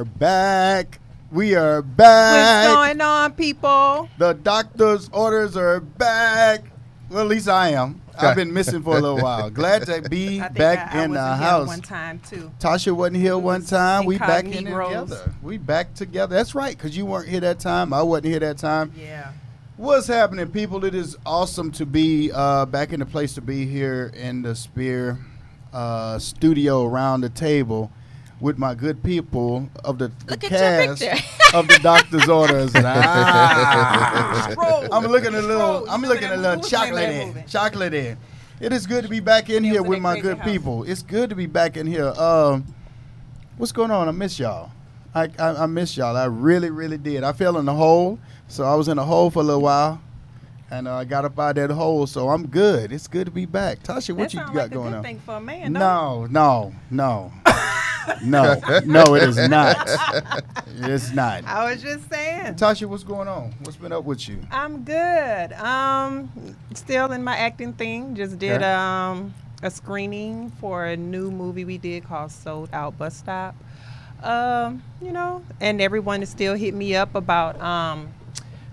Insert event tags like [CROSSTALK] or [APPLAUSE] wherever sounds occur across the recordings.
are back. We are back. What's going on, people? The doctor's orders are back. Well, at least I am. I've been missing for a little while. [LAUGHS] Glad to be I think back I, I in the wasn't here house. one time too. Tasha wasn't here one time. We back in together. We back together. That's right, because you weren't here that time. I wasn't here that time. Yeah. What's happening, people? It is awesome to be uh, back in the place to be here in the Spear uh, studio around the table with my good people of the, the cast of the doctor's [LAUGHS] orders. Ah. I'm looking a little. I'm looking a little movie? What's the name chocolatey, chocolatey. It is good to be back in here with my good people. It's good to be back in here. Um, what's going on? I miss y'all. I, I I miss y'all. I really really did. I fell in the hole, so I was in the hole for a little while, and uh, I got up out of that hole. So I'm good. It's good to be back. Tasha, what that you got like a going on? thing for a man. No, no, no, [LAUGHS] [LAUGHS] no, no. It is not. It's not. I was just saying. Tasha, what's going on? What's been up with you? I'm good. Um, still in my acting thing. Just did Okay. um a screening for a new movie we did called Sold Out Bus Stop. Um, you know, and everyone is still hitting me up about um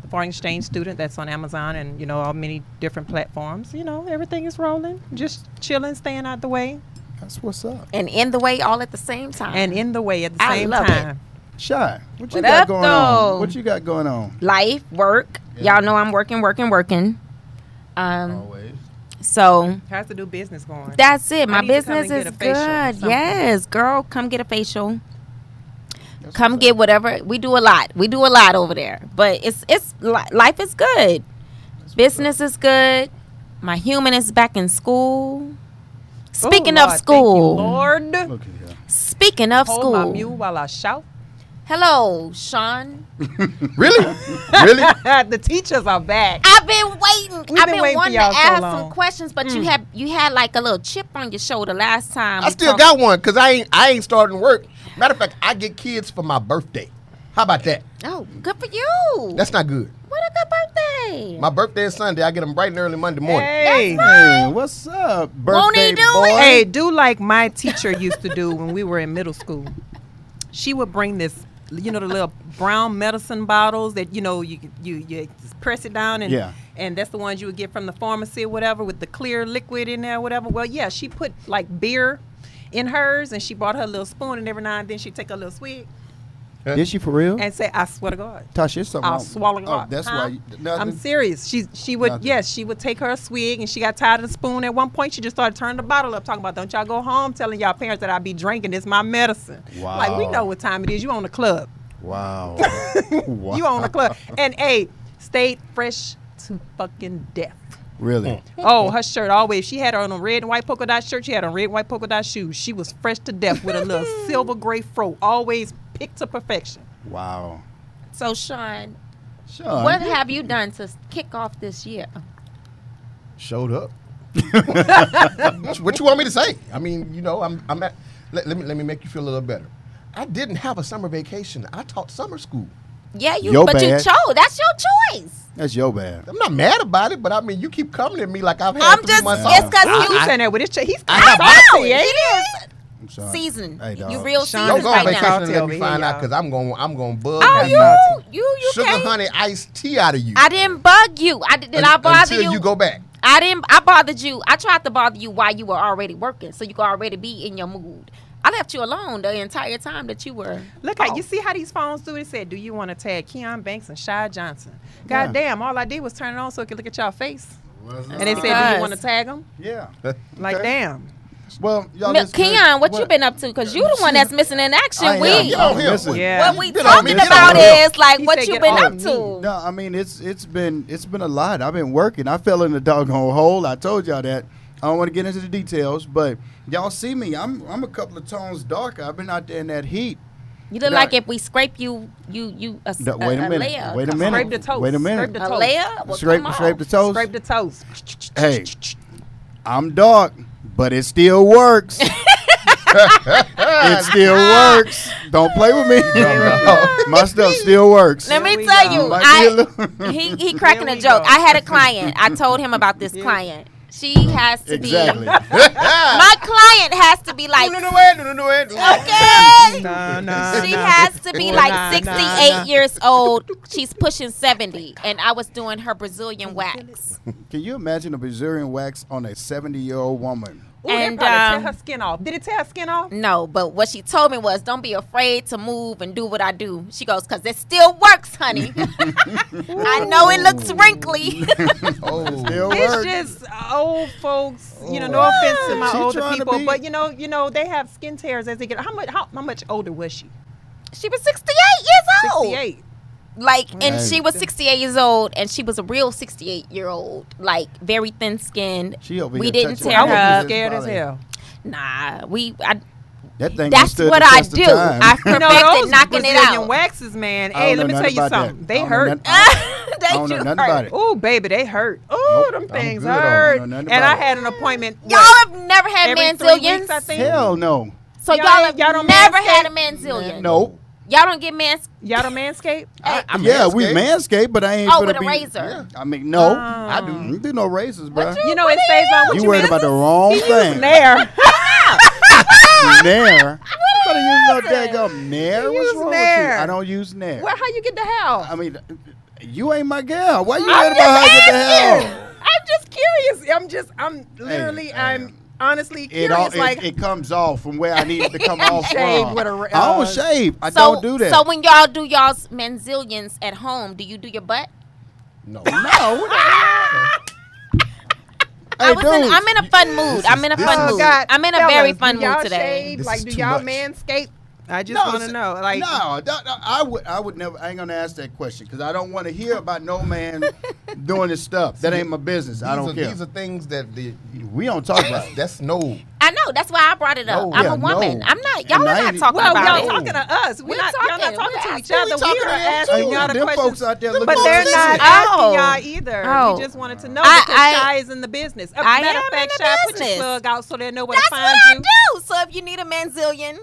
the foreign exchange student that's on Amazon and you know all many different platforms. You know, everything is rolling. Just chilling, staying out the way, That's what's up. and in the way all at the same time. and in the way at the I same love it. time. Shy, what you What got up, going though? on? What you got going on? life, work. Yeah. Y'all know I'm working, working, working. Um, Always. so How's the new business going? that's it. I My need to come business is a facial or good. Yes, girl, come get a facial. That's Come get up. whatever. We do a lot. We do a lot over there. But it's it's life is good. That's Business is good. My human is back in school. Speaking Oh, of Lord, school, thank you, Lord. Look at here. speaking of Hold my school, mule while I shout. hello, Sean. [LAUGHS] Really? really? [LAUGHS] the teachers are back. I've been waiting. We've I've been been, waiting for wanting y'all to so ask long. some questions, but you Mm. had you had like a little chip on your shoulder last time. I still talked- got one because I ain't I ain't starting work. Matter of fact, I get kids for my birthday. How about that? Oh, good for you. That's not good. What a good birthday. My birthday is Sunday. I get them bright and early Monday morning. Hey. Hey, what's up, Won't he birthday do boy? it? Hey, do like my teacher used to do when we were in middle school. She would bring this, you know, the little brown medicine bottles that you know you you you press it down and Yeah. and that's the ones you would get from the pharmacy or whatever with the clear liquid in there, or whatever. Well, yeah, she put like beer in hers and she brought her little spoon and every now and then she'd take a little swig Is she for real? and say, "I swear to God." Tasha, it's something I'll wrong. swallow it Oh, up. that's Huh? why. You, nothing. I'm serious. She she would Nothing. yes she would take her swig and she got tired of the spoon. At one point, she just started turning the bottle up, talking about don't y'all go home telling y'all parents that I be drinking. It's my medicine. Like we know what time it is. You on the club. Wow. [LAUGHS] wow. You on the club. And a stayed fresh to fucking death. Really? Mm. Oh, her shirt always. She had her on a red and white polka dot shirt. She had on red and white polka dot shoes. She was fresh to death with a little [LAUGHS] silver gray fro. Always picked to perfection. Wow. So, Sean, Sean. what have you done to kick off this year? Showed up. [LAUGHS] what you want me to say? I mean, you know, I'm I'm at. Let, let me let me make you feel a little better. I didn't have a summer vacation. I taught summer school. Yeah, you. Your but you chose. That's your choice. That's your bad. I'm not mad about it, but I mean, you keep coming at me like I've had I'm three just. months It's off. because you. You saying that with his ch- he's I kind have- of know saucy, ain't it he? is I'm sorry. Season. Hey, you real Sean season Don't go on right vacation now. and let Over me here, find out because I'm going I'm going to bug Oh, you. you, you, you sugar can't. honey iced tea out of you. I didn't bug you. I did. Did I Un- bother until you? you go back. I didn't. I bothered you. I tried to bother you while you were already working, so you could already be in your mood. I left you alone the entire time that you were. Look how off. you see how these phones do. It said, "Do you want to tag Keon Banks and Shy Johnson?" God Yeah. damn! All I did was turn it on so it could look at y'all face, and they said, "Do you want to tag them?" Yeah. Like, [LAUGHS] Okay. damn. Well, y'all. Mi- Keon, what, you been up to? Because you the one that's missing in action. I am. we Get on I'm here. Yeah. what we Get talking on about is like He what you been up to. No, I mean it's it's been it's been a lot. I've been working. I fell in the doggone hole. I told y'all that. I don't want to get into the details, but y'all see me. I'm I'm a couple of tones darker. I've been out there in that heat. You look No. like if we scrape you, you you a, No, wait a minute. layer. Wait a minute. Scrape the toast. Wait a Scrape minute. the on. A layer? Well, scrape come scrape the toes. Scrape the toast. Hey, I'm dark, but it still works. [LAUGHS] it still ah. works. Don't play with me. [LAUGHS] My stuff still works. Let me tell go. you, Might be a I little- he he [LAUGHS] cracking a joke. go. I had a client. I told him about this Here- client. She has to Exactly. be. [LAUGHS] My client has to be like. No, no, wait, no, no, no, wait. Okay. No, no, She no. has to be like 68 years old. She's pushing 70, and I was doing her Brazilian wax. Can you imagine a Brazilian wax on a 70 year old woman? Ooh, And, probably um, tear her skin off. Did it tear her skin off? No, but what she told me was, don't be afraid to move and do what I do. She goes, because it still works, honey. [LAUGHS] I know it looks wrinkly. [LAUGHS] Oh, Still It's work. just old folks, you know. Oh. No offense to my She older people, be- but you know, you know, they have skin tears as they get. How much? How, how much older was she? she was 68 years old. Sixty-eight. Like, and Hey. she was 68 years old, and she was a real 68 year old, like very thin skinned. She over here We didn't touching tear I her would be up. scared as hell. Nah, we. I, That thing that's stood what the I test of do. I [LAUGHS] You know perfected those knocking it Brazilian out. waxes, man. Hey, let me tell you about that. something. I They don't know hurt. nothing- [LAUGHS] they I don't do nothing hurt. about it. Oh, baby, they hurt. Oh, Nope, them things good. I don't know hurt. And I had an appointment. Y'all what, have never had every manzilians. weeks, I think. Hell no. So Y'all y'all, have y'all don't never had a manzilian. No. Y'all don't get mans. Y'all don't manscape? Hey, I'm yeah, we manscaped. manscape, but I ain't. Oh, finna with a be- razor. I mean, no. Oh. I do. You do no razors, bro. You know it stays on with You your worried about the wrong He thing. using Nair. [LAUGHS] Nair. You better use no daggum Nair. What's use wrong with you? I don't use Nair. Well, how you get the hell? I mean, you ain't my gal. Why you I'm worried about how I get the asking. hell? I'm just curious. I'm just, I'm literally, hey. I'm honestly It curious. all it, like, it comes off from where I need it to come [LAUGHS] off Shave from. with a ra- I don't uh, shave. I so, don't do that. So when y'all do y'all's manzilians at home, do you do your butt? No. no. [LAUGHS] I hey, was in. I'm in a fun mood. I'm in a fun oh mood. God, I'm in a fellas, very fun do y'all mood today. Shave? Like, do y'all much. manscape? I just No, want to know. Like, no, that- that- I would, I would never. I ain't gonna ask that question because I don't want to hear about no man [LAUGHS] doing this stuff. That ain't my business. I don't are, care. These are things that the, we don't talk about. that's no. I know. That's why I brought it up. No, I'm yeah, a woman. no. I'm not. Y'all I are not talking well, about y'all it. talking to us. We're, We're not, y'all not talking. talking We're to each other. We, we are to asking too. y'all the questions. folks out there But they're not Oh. asking y'all either. Oh. We just wanted to know I- because I- Shy is in the business. Uh, I matter am of fact, in the Shy, put your plug out so they know where That's to what I do. So if you need a manzilian,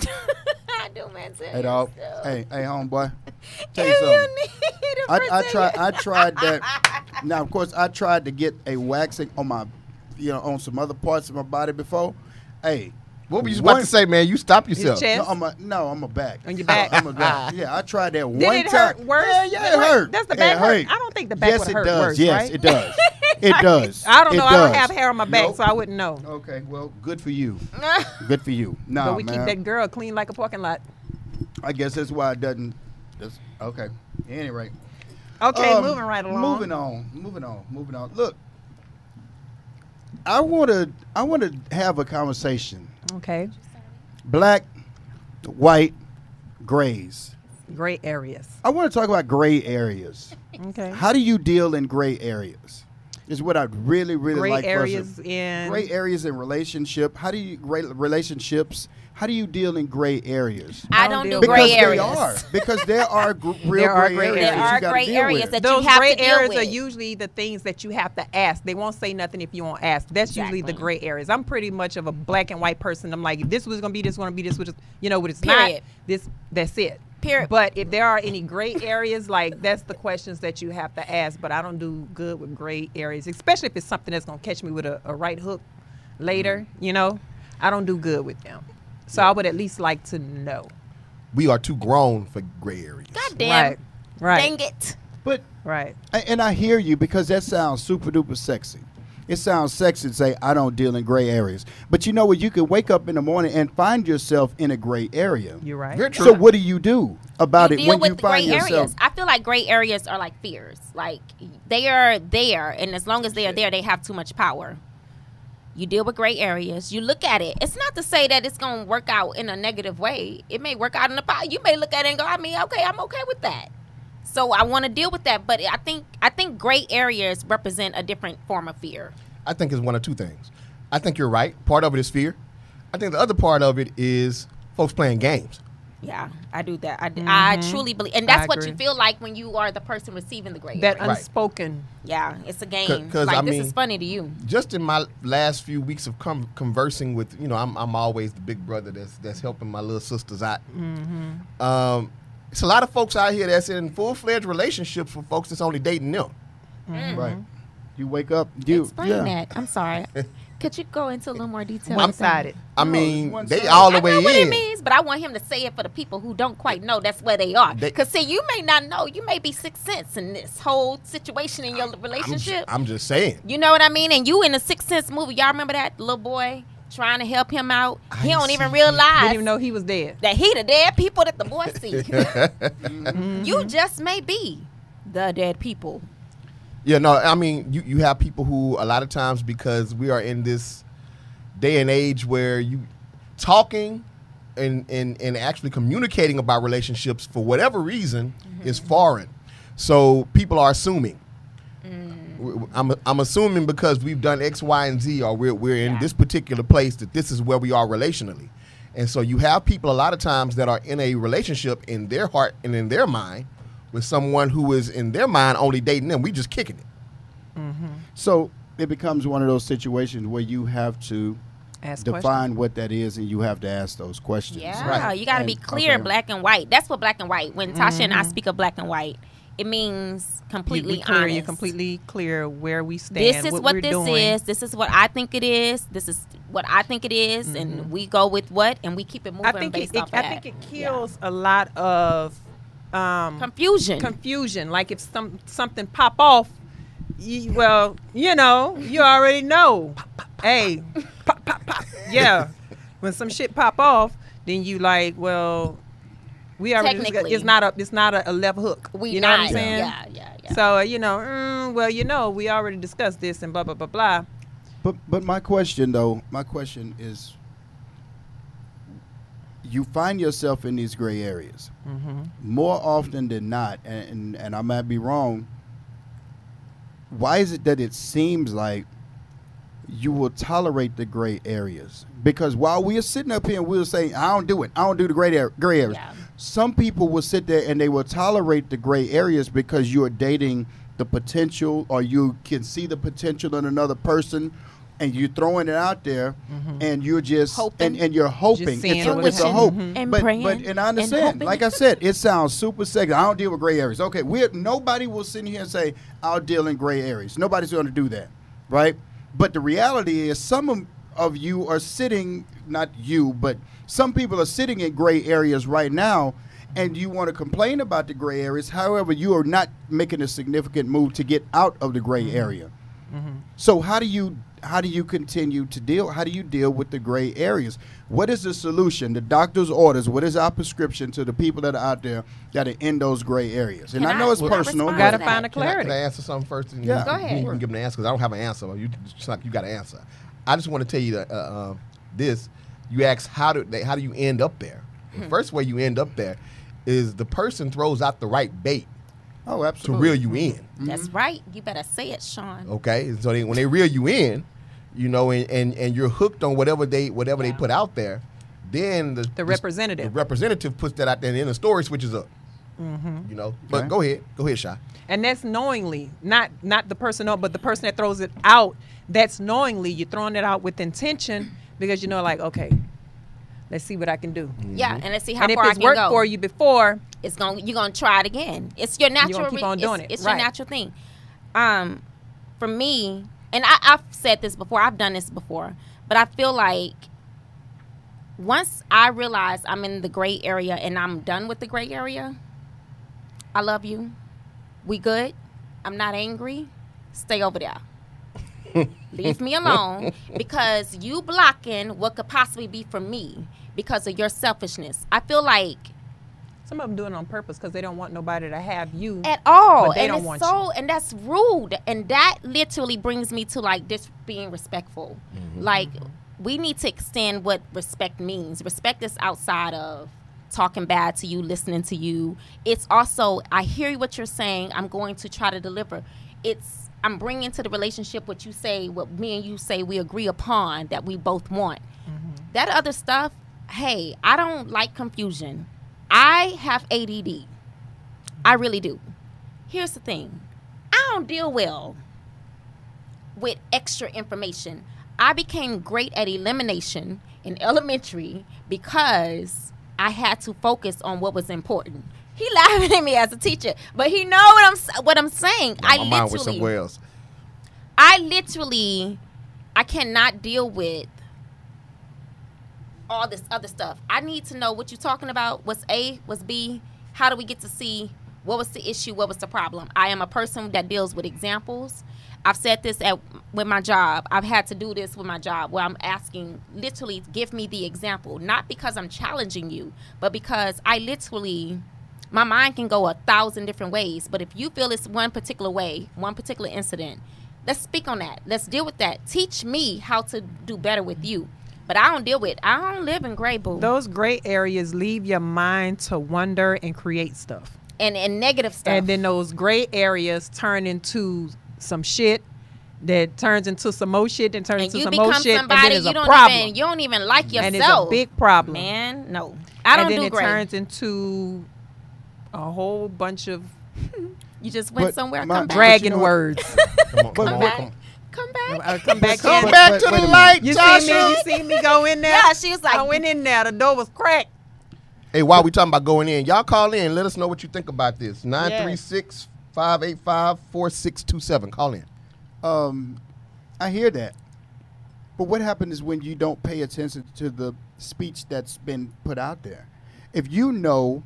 I do manzilians. Hey dog. Hey, hey, homeboy. [LAUGHS] Tell you If something. you I, I tried. I tried that. [LAUGHS] Now, of course, I tried to get a waxing on my, you know, on some other parts of my body before. Hey, What were you about to say, man? You stop Your yourself. chest. No, I'm a, no, I'm a back. On your back. [LAUGHS] I'm a back. [LAUGHS] Yeah, I tried that one Did one it time. hurt worse? Yeah, yeah, it Right. hurt. Does the back hurt? hurt. I don't think the back yes, would it hurt does. worse, Yes, right? it does. [LAUGHS] It does. I don't It know. I don't have hair on my back, Nope. so I wouldn't know. Okay, well, good for you. Good for you. No, but we man. keep that girl clean like a parking lot. I guess that's why it doesn't. That's, okay. Anyway. Okay, Um, moving right along. Moving on. Moving on. Moving on. Look, I want to. I want to have a conversation. Okay, Black, white, grays. gray areas. I want to talk about gray areas. Okay, How do you deal in gray areas? Is what I'd really, really gray like. to- areas in Gray areas in relationship. How do you gray relationships? How do you deal in gray areas? I I don't don't do Because gray they areas. are. Because there are gr- [LAUGHS] real There are gray, gray areas. areas. There are gray areas with. that Those you have gray to deal areas with. are usually the things that you have to ask. They won't say nothing if you won't ask. That's usually the gray areas. I'm pretty much of a black and white person. I'm like, if this was gonna be, this gonna be, this was, you know, what it's Period. not. This, that's it. Period. But if there are any gray areas, like that's the questions that you have to ask. But I don't do good with gray areas, especially if it's something that's gonna catch me with a, a right hook later. Mm-hmm. You know, I don't do good with them. So I would at least like to know. We are too grown for gray areas. God damn. Right. Right. Dang it. But Right. A- And I hear you because that sounds super duper sexy. It sounds sexy to say I don't deal in gray areas. But you know what? You can wake up in the morning and find yourself in a gray area. You're right. Very true. So what do you do about you it deal when with you the find gray yourself? areas. I feel like gray areas are like fears. Like they are there, and as long as they are there, they have too much power. You deal with gray areas. You look at it. It's not to say that it's going to work out in a negative way. It may work out in a po- You may look at it and go, I mean, okay, I'm okay with that. So I want to deal with that, but I think I think gray areas represent a different form of fear. I think it's one of two things. I think you're right. Part of it is fear. I think the other part of it is folks playing games. Yeah, I do that. I I mm-hmm. truly believe, and that's what you feel like when you are the person receiving the gray That area. Right. unspoken. yeah, it's a game. 'cause, like I this mean- is funny to you. Just in my last few weeks of com- conversing with, you know, I'm, I'm always the big brother that's that's helping my little sisters out. Mm-hmm. Um, it's a lot of folks out here that's in full fledged relationships with folks that's only dating them. Mm-hmm. Right. You wake up. You Explain yeah. that. I'm sorry. [LAUGHS] Could you go into a little more detail? One sided. I mean, one they all the I way know what it means, but I want him to say it for the people who don't quite know that's where they are. Because see, you may not know. You may be sixth sense in this whole situation in your I'm, relationship. I'm just saying. you know what I mean? And you in the sixth sense movie, y'all remember that little boy trying to help him out? he I don't even see. realize Didn't even know he was dead. that he the dead people that the boy see. Mm-hmm. [LAUGHS] you just may be the dead people. Yeah, no, I mean, you, you have people who a lot of times because we are in this day and age where you talking and and, and actually communicating about relationships for whatever reason mm-hmm. is foreign. So people are assuming. Mm. W- I'm, I'm assuming because we've done X, Y, and Z, or we're, we're in Yeah. this particular place that this is where we are relationally. And so you have people a lot of times that are in a relationship in their heart and in their mind with someone who is in their mind only dating them. We just kicking it. Mm-hmm. So it becomes one of those situations where you have to Ask define questions. what that is, and you have to ask those questions. Yeah, Right. you got to be clear, okay. black and white. That's what black and white. When Tasha and I mm-hmm. speak of black and white, it means You, completely we clear, honest. You're completely clear where we stand. this is what, what, we're this doing. is. This is what I think it is. This is what I think it is, and mm-hmm. we go with what, and we keep it moving I think it, based it- off of I think it Yeah. kills a lot of um, confusion. confusion. Like if some something pop off, you, well, you know, you already know. Hey, pop, pop, pop. Yeah, when some shit pop off, then you like, well, we already Technically. it's not a it's not a, a left hook. we you know not, what I'm saying? Yeah, yeah, yeah. So uh, you know, mm, well, you know, we already discussed this and blah blah blah blah. But but my question though, my question is, you find yourself in these gray areas Mm-hmm. more often than not, and, and and I might be wrong. Why is it that it seems like you will tolerate the gray areas? Because while we are sitting up here and we're saying, "I don't do it. I don't do the gray ar- gray areas." Yeah. Some people will sit there and they will tolerate the gray areas because you are dating the potential, or you can see the potential in another person, and you're throwing it out there, mm-hmm. and you're just Hoping. and, and you're hoping. seeing It's a, it's a happens. hope. Mhm. And but, praying but and and I understand. hoping. like I said, it sounds super sexy. I don't deal with gray areas. Okay, we nobody will sit here and say I'll deal in gray areas. Nobody's going to do that, right? But the reality is, some of, of you are sitting, not you, but some people are sitting in gray areas right now, and you want to complain about the gray areas. However, you are not making a significant move to get out of the gray mm-hmm. area. Mm-hmm. So how do you how do you continue to deal? How do you deal with the gray areas? What is the solution? The doctor's orders. What is our prescription to the people that are out there that are in those gray areas? And Can I know it's can personal. respond but- Gotta find that? a Can I, clarity. can I answer something first? And Yeah. you- Go ahead. You can give me an answer because I don't have an answer. You just like you got an answer. I just want to tell you that, uh, uh, this. You asked how do they, how do you end up there? Hmm. The first way you end up there is the person throws out the right bait Oh, absolutely. to reel you in. That's right. You better say it, Sean. Okay, so they, when they reel you in, you know, and, and, and you're hooked on whatever they whatever they put out there, then the The representative. the representative puts that out there, and then the story switches up. Mm-hmm. You know, but Okay. go ahead, go ahead, Shy. and that's knowingly not not the person out but the person that throws it out that's knowingly you're throwing it out with intention because you know like okay let's see what i can do Yeah, and let's see how and if far I it's worked for you before it's going you're gonna try it again. It's your gonna natural. keep on doing it's, it, It's right. your natural thing. Um, for me, and I, I've said this before. I've done this before, but I feel like once I realize I'm in the gray area and I'm done with the gray area, I love you. We good. I'm not angry. Stay over there. [LAUGHS] Leave me alone because you blocking what could possibly be for me because of your selfishness. I feel like some of them do it on purpose because they don't want nobody to have you at all. But they and don't it's want so and that's rude. And that literally brings me to like this being respectful. Mm-hmm. Like we need to extend what respect means. Respect is outside of talking bad to you, listening to you. It's also I hear what you're saying. I'm going to try to deliver. It's I'm bringing to the relationship what you say, what me and you say we agree upon that we both want. Mm-hmm. That other stuff, hey, I don't like confusion. I have ADD. I really do. Here's the thing I don't deal well with extra information. I became great at elimination in elementary because I had to focus on what was important. He [LAUGHS] laughing at me as a teacher, but he know what I'm what I'm saying. I My mind was literally somewhere else. I literally, I cannot deal with all this other stuff. I need to know what you're talking about. What's A? What's B? How do we get to C? What was the issue? What was the problem? I am a person that deals with examples. I've said this at with my job. I've had to do this with my job where I'm asking literally give me the example, not because I'm challenging you, but because I literally my mind can go a thousand different ways. But if you feel it's one particular way, one particular incident, let's speak on that. Let's deal with that. Teach me how to do better with you. But I don't deal with. I don't live in gray boo Those gray areas leave your mind to wonder and create stuff. and and negative stuff. And then those gray areas turn into some shit that turns into some more shit and turns and into some more become shit. and somebody then it's you a don't problem. even you don't even like yourself. and it's a big problem. man. No, I don't and then do it gray. turns into a whole bunch of [LAUGHS] you just went But somewhere. my- Come back. Drag- dragon you know words. Come [LAUGHS] on, But- come on, come on. Come back. Uh, come back [LAUGHS] Come in. back But- to wait the a light, You Tasha. see me? You see me go in there? Yeah, she was like- I went in there. The door was cracked. Hey, while we talking about going in, y'all call in. Let us know what you think about this. 936 585 4627. Call in. Um, I hear that. But what happens is when you don't pay attention to the speech that's been put out there. If you know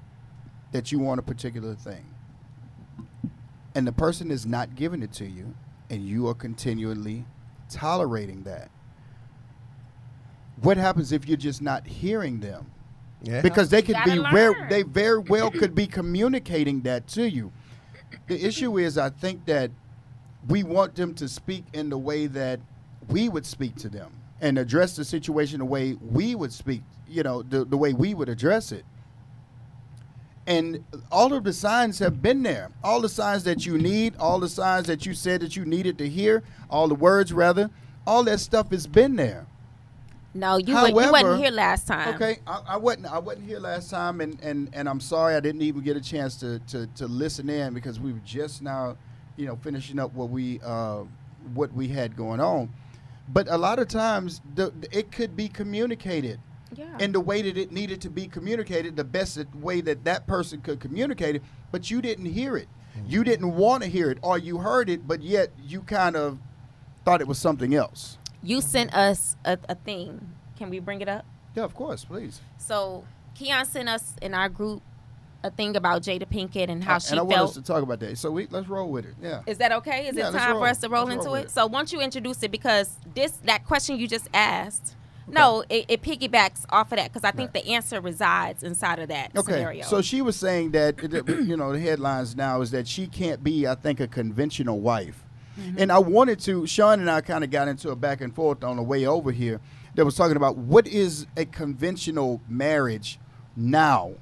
that you want a particular thing and the person is not giving it to you and you are continually tolerating that, what happens if you're just not hearing them? Yeah. because they could be very they very well could be communicating that to you the issue is i think that we want them to speak in the way that we would speak to them and address the situation the way we would speak you know the, the way we would address it and all of the signs have been there all the signs that you need all the signs that you said that you needed to hear all the words rather all that stuff has been there No, you, wa- you However- wasn't here last time. Okay, I, I wasn't. I wasn't here last time, and, and, and I'm sorry I didn't even get a chance to, to, to listen in because we were just now, you know, finishing up what we uh, what we had going on. But a lot of times, the, it could be communicated Yeah. in the way that it needed to be communicated, the best way that that person could communicate it. But you didn't hear it. You didn't want to hear it, or you heard it, but yet you kind of thought it was something else. you sent us a, a thing. Can we bring it up? Yeah, of course, please. So Keon sent us in our group a thing about Jada Pinkett and how Uh, she and I want us to talk about that. So we let's roll with it. Yeah. Is that okay? Is Yeah, it time roll. for us to roll Let's into roll it? with it. So once you introduce it, because this that question you just asked, no, it, it piggybacks off of that because I think the answer resides inside of that Okay. scenario. So she was saying that that, you know the headlines now is that she can't be, I think, a conventional wife. Mm-hmm. And I wanted to. Sean and I kind of got into a back and forth on the way over here. That was talking about what is a conventional marriage now.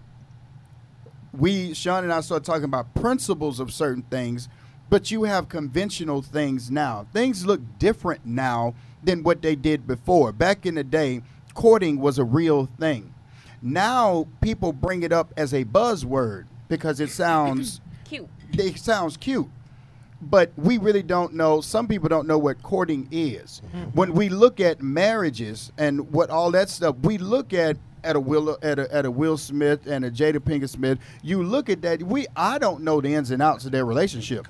We Sean and I started talking about principles of certain things, but you have conventional things now. Things look different now than what they did before. Back in the day, courting was a real thing. Now people bring it up as a buzzword because it sounds [LAUGHS] cute. it sounds cute. But we really don't know. Some people don't know what courting is. Mm-hmm. When we look at marriages and what all that stuff, we look at at a Will at a, at a Will Smith and a Jada Pinkett Smith. You look at that. We I don't know the ins and outs of their relationship.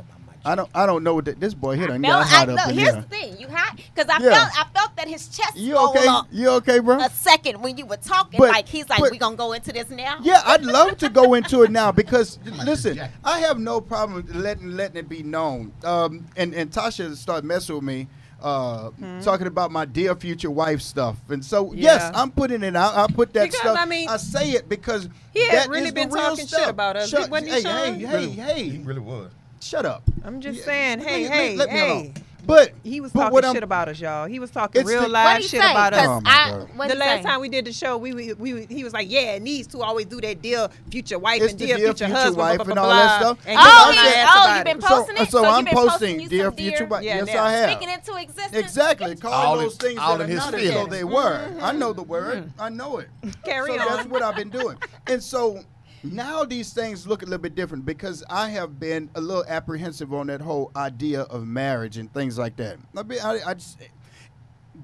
I don't I don't know what that, this boy hit I on felt, got I, hot up look, in here's here. the thing, you hot because I Yeah. felt I felt that his chest You okay? up You okay, bro? a second when you were talking. But- like he's like, but- we gonna go into this now. Yeah, I'd love to go [LAUGHS] into it now because listen, I have no problem letting letting it be known. Um, and and Tasha started messing with me, uh, talking about my dear future wife stuff. And so yes, I'm putting it out. I put that Because, stuff. I mean, I say it because he had that really is been real talking shit about us, Shut, wasn't he, hey, Sean? hey, hey, He really was. Shut up. I'm just Yeah, saying, let hey, me- hey, let me hey. alone. But He was but talking what I'm- shit about us, y'all. He was talking real the- live shit say? about us. Oh, my I, God. what the last say? time we did the show, we, we, we he was like, "Yeah, it needs to always do that deal, future wife It's and the dear, dear future, future husband, wife blah, blah, and blah, all that blah." stuff. And Oh, he he- was oh, asked you about been it. posting it? So, So I'm been posting posting you dear future wife. Yeah, yes, now I have. Speaking into existence. Exactly. Calling All those in- things all that in are his not as though they were. I mm-hmm. know the word. Mm-hmm. I know it. Carry so on. that's what I've been doing. And so now these things look a little bit different because I have been a little apprehensive on that whole idea of marriage and things like that. I, mean, I, I just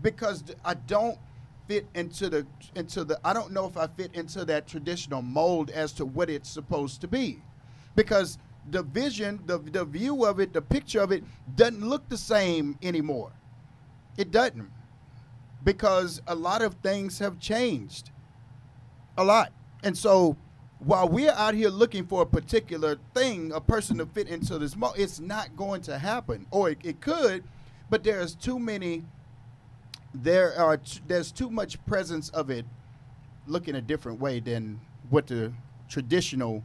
because I don't fit into the into the I don't know if I fit into that traditional mold as to what it's supposed to be. Because the vision, the the view of it, the picture of it doesn't look the same anymore. It doesn't. Because a lot of things have changed. A lot. And so while we're out here looking for a particular thing, a person to fit into this mo it's not going to happen. Or it, it could, but there's too many there are t- there's too much presence of it looking a different way than what the traditional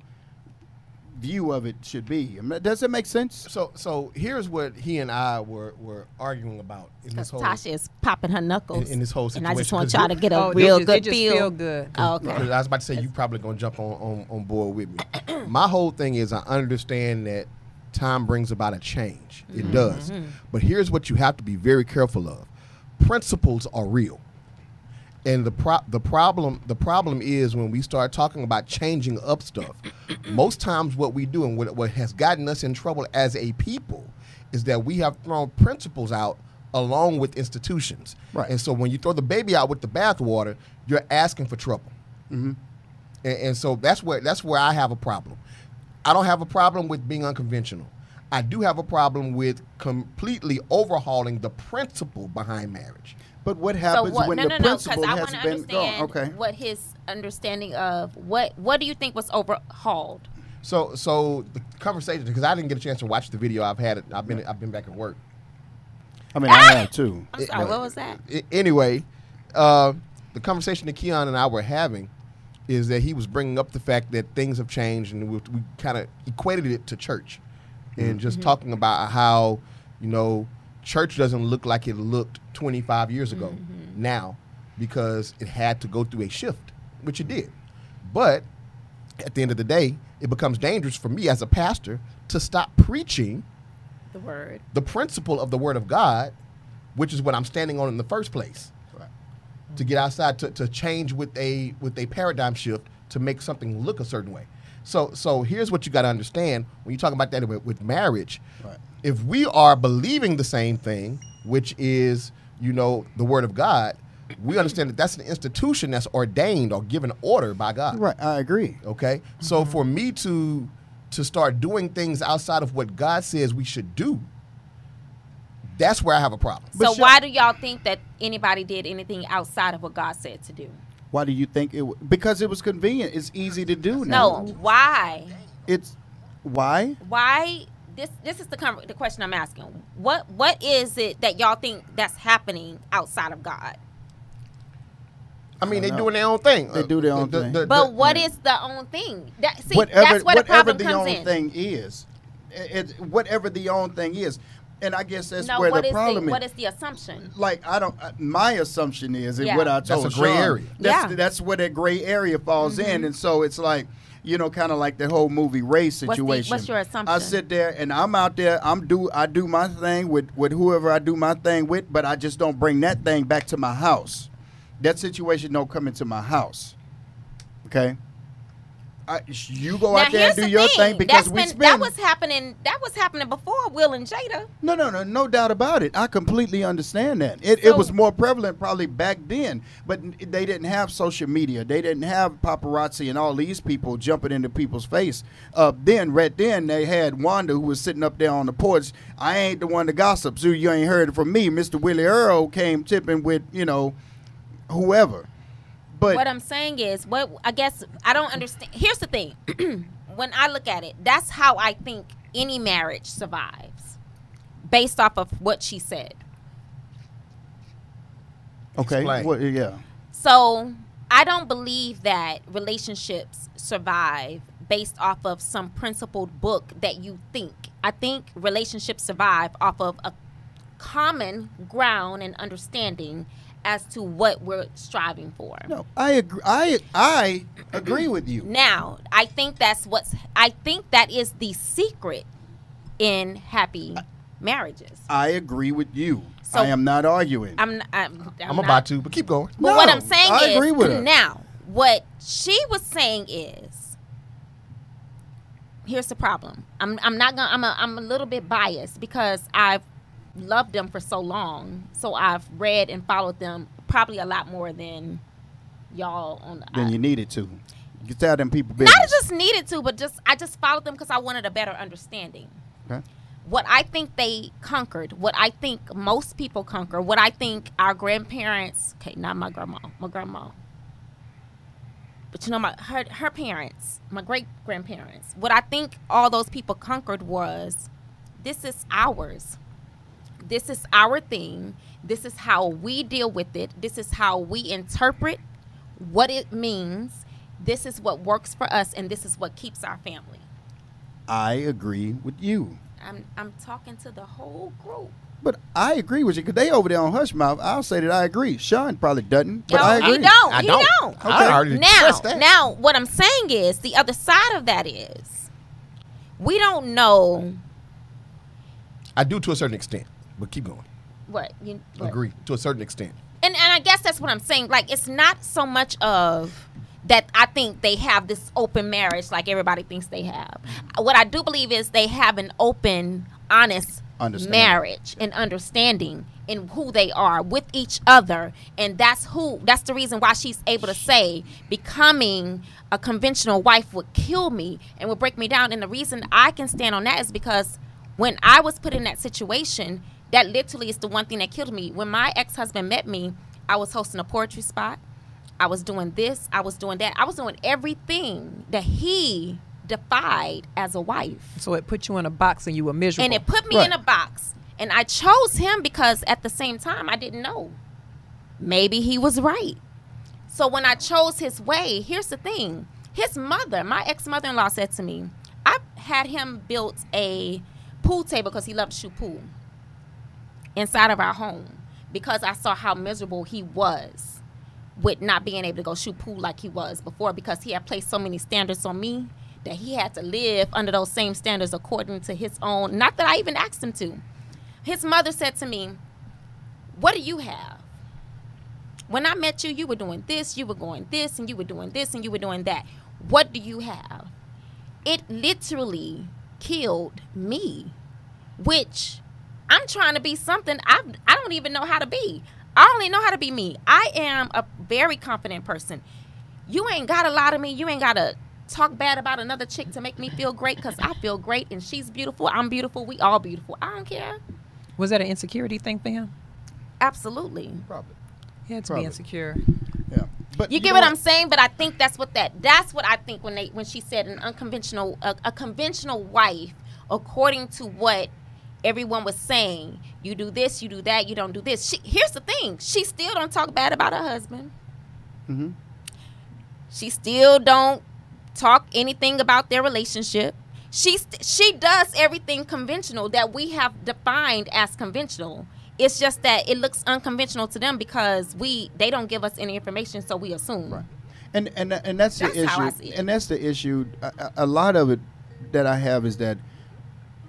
view of it should be. I mean, does it make sense? So so here's what he and I were were arguing about in Because this whole Tasha is popping her knuckles. in, in this whole and situation. I just want y'all to get a Oh, real just- good just feel. feel good. Oh, okay. I was about to say you probably gonna jump on, on, on board with me. [CLEARS THROAT] My whole thing is I understand that time brings about a change. It mm-hmm. does. Mm-hmm. But here's what you have to be very careful of. Principles are real. And the pro- the problem the problem is when we start talking about changing up stuff. most times what we do and what, what has gotten us in trouble as a people is that we have thrown principles out along with institutions. Right. And so when you throw the baby out with the bathwater, you're asking for trouble. Mm-hmm. And, and so that's where that's where I have a problem. I don't have a problem with being unconventional. I do have a problem with completely overhauling the principle behind marriage. But what So happens what? when No, the no, no. Because principle I has want been gone? Okay. what his understanding of what what do you think was overhauled? So so the conversation because I didn't get a chance to watch the video. I've had it. I've been I've been back at work. I mean, I ah! have too. I'm sorry. What uh, was that? I- anyway, uh, the conversation that Keon and I were having is that he was bringing up the fact that things have changed, and we, we kind of equated it to church, and just mm-hmm. talking about how you know church doesn't look like it looked 25 years ago mm-hmm. now because it had to go through a shift, which it did. But at the end of the day, it becomes dangerous for me as a pastor to stop preaching The word. the principle of the Word of God, which is what I'm standing on in the first place, Right. to get outside to, to change with a with a paradigm shift to make something look a certain way. So so here's what you got to understand when you talk about that with, with marriage. Right. If we are believing the same thing, which is you know the Word of God, we understand that that's an institution that's ordained or given order by God. Right. I agree. Okay. So mm-hmm. for me to to start doing things outside of what God says we should do, that's where I have a problem. But so Sha- why do y'all think that anybody did anything outside of what God said to do? Why do you think it? W- because it was convenient. It's easy to do No, why? It's why? Why? This this is the con- the question I'm asking. What what is it that y'all think that's happening outside of God? I mean, I they don't doing their own thing. They do their own thing. But what is the own thing? That see, whatever, that's where the whatever problem the comes own in. thing is, it, it- whatever the own thing is, and I guess that's no, where the problem the is. what is the assumption? like I don't. uh, My assumption is, and Yeah. what I That's a gray Sean, area. That's, Yeah. that's where that gray area falls in, Mm-hmm. and so it's like, you know, kind of like the whole movie race What's the- situation. what's your assumption? I sit there and I'm out there. I'm do I do my thing with with whoever I do my thing with, but I just don't bring that thing back to my house. That situation don't come into my house. Okay. I, you go now out there and do your thing. thing because That's we been, spend. that was happening. That was happening before Will and Jada. No, no, no, no doubt about it. I completely understand that. It, So- it was more prevalent probably back then, but they didn't have social media. They didn't have paparazzi and all these people jumping into people's face. Uh, then, right then, they had Wanda who was sitting up there on the porch. I ain't the one to gossip, so you ain't heard it from me. Mr. Willie Earl came tipping with, you know, whoever. But what I'm saying is, what I guess I don't understand. Here's the thing: [CLEARS THROAT] when I look at it, that's how I think any marriage survives, based off of what she said. okay, Explain. what, yeah. So I don't believe that relationships survive based off of some principled book that you think. I think relationships survive off of a common ground and understanding as to what we're striving for. No, I agree. I I agree with you. Now, I think that's what's I think that is the secret in happy marriages. I agree with you. So- I am not arguing. I'm I'm, I'm, I'm not- about to, but keep going. But what No, I'm saying I is agree with her. now what she was saying is here's the problem. I'm I'm not gonna I'm a, I'm a little bit biased because I've loved them for so long, so I've read and followed them probably a lot more than y'all on. Then I- you needed to. You tell them people Not just needed to, but just I just followed them because I wanted a better understanding. Okay. What I think they conquered, what I think most people conquer, what I think our grandparents, okay, not my grandma, my grandma, but you know my her her parents, my great grandparents. What I think all those people conquered was, this is ours. This is our thing. This is how we deal with it. This is how we interpret what it means. This is what works for us, and this is what keeps our family. I agree with you. I'm I'm talking to the whole group. But I agree with you because they over there on hush mouth. I'll say that I agree. Sean probably doesn't, but no, I agree. he don't. I he don't. don't. I already Now, that. now, what I'm saying is the other side of that is we don't know I do to a certain extent, but keep going. what you what? Agree to a certain extent. and and I guess that's what I'm saying. Like it's not so much of that I think they have this open marriage like everybody thinks they have. What I do believe is they have an open, honest marriage and understanding in who they are with each other and that's who that's the reason why she's able to say becoming a conventional wife would kill me and would break me down and the reason I can stand on that is because when I was put in that situation that literally is the one thing that killed me when my ex-husband met me I was hosting a poetry spot I was doing this I was doing that I was doing everything that he defied as a wife So it put you in a box and you were miserable. and it put me Right. in a box. And I chose him because at the same time I didn't know. Maybe he was right. So when I chose his way, here's the thing. His mother, my ex-mother-in-law said to me, I had him built a pool table because he loved to shoot pool inside of our home because I saw how miserable he was with not being able to go shoot pool like he was before because he had placed so many standards on me that he had to live under those same standards according to his own not that I even asked him to. His mother said to me, "What do you have?" When I met you, you were doing this, you were going this, and you were doing this, and you were doing that. What do you have? It literally killed me, which I'm trying to be something I I don't even know how to be. I only know how to be me. I am a very confident person. You ain't got a lot of me. You ain't got to talk bad about another chick to make me feel great because I feel great and she's beautiful. I'm beautiful. We all beautiful. I don't care. was that an insecurity thing for him? Absolutely. Probably. He had to Probably. be insecure. Yeah. But You, get know what I'm saying? But I think that's what that that's what I think when they when she said an unconventional a, a conventional wife according to what everyone was saying. You do this, you do that, you don't do this. She, here's the thing: she still don't talk bad about her husband. Mhm. She still don't talk anything about their relationship. She st- she does everything conventional that we have defined as conventional. It's just that it looks unconventional to them because we they don't give us any information, so we assume. Right. And and and that's the That's I issue. And that's the issue. A- a lot of it that I have is that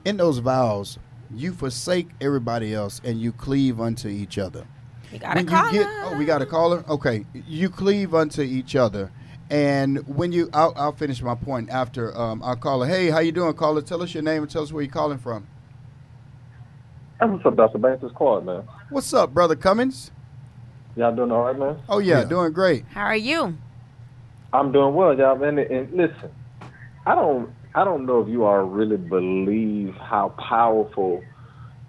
in those vows, you forsake everybody else and you cleave unto each other. We gotta when call you get, her. oh, we got to call her. Okay, you cleave unto each other, and when you, I'll, I'll finish my point after. Um, I'll call her. Hey, how you doing? Call her. Tell us your name and tell us where you're calling from. Hey, what's up, Dr. Banks? It's Claude, man. What's up, brother Cummins? Y'all doing all right, man? Oh yeah, Yeah. doing great. How are you? I'm doing well, y'all, man. And, and listen, I don't, I don't know if you all really believe how powerful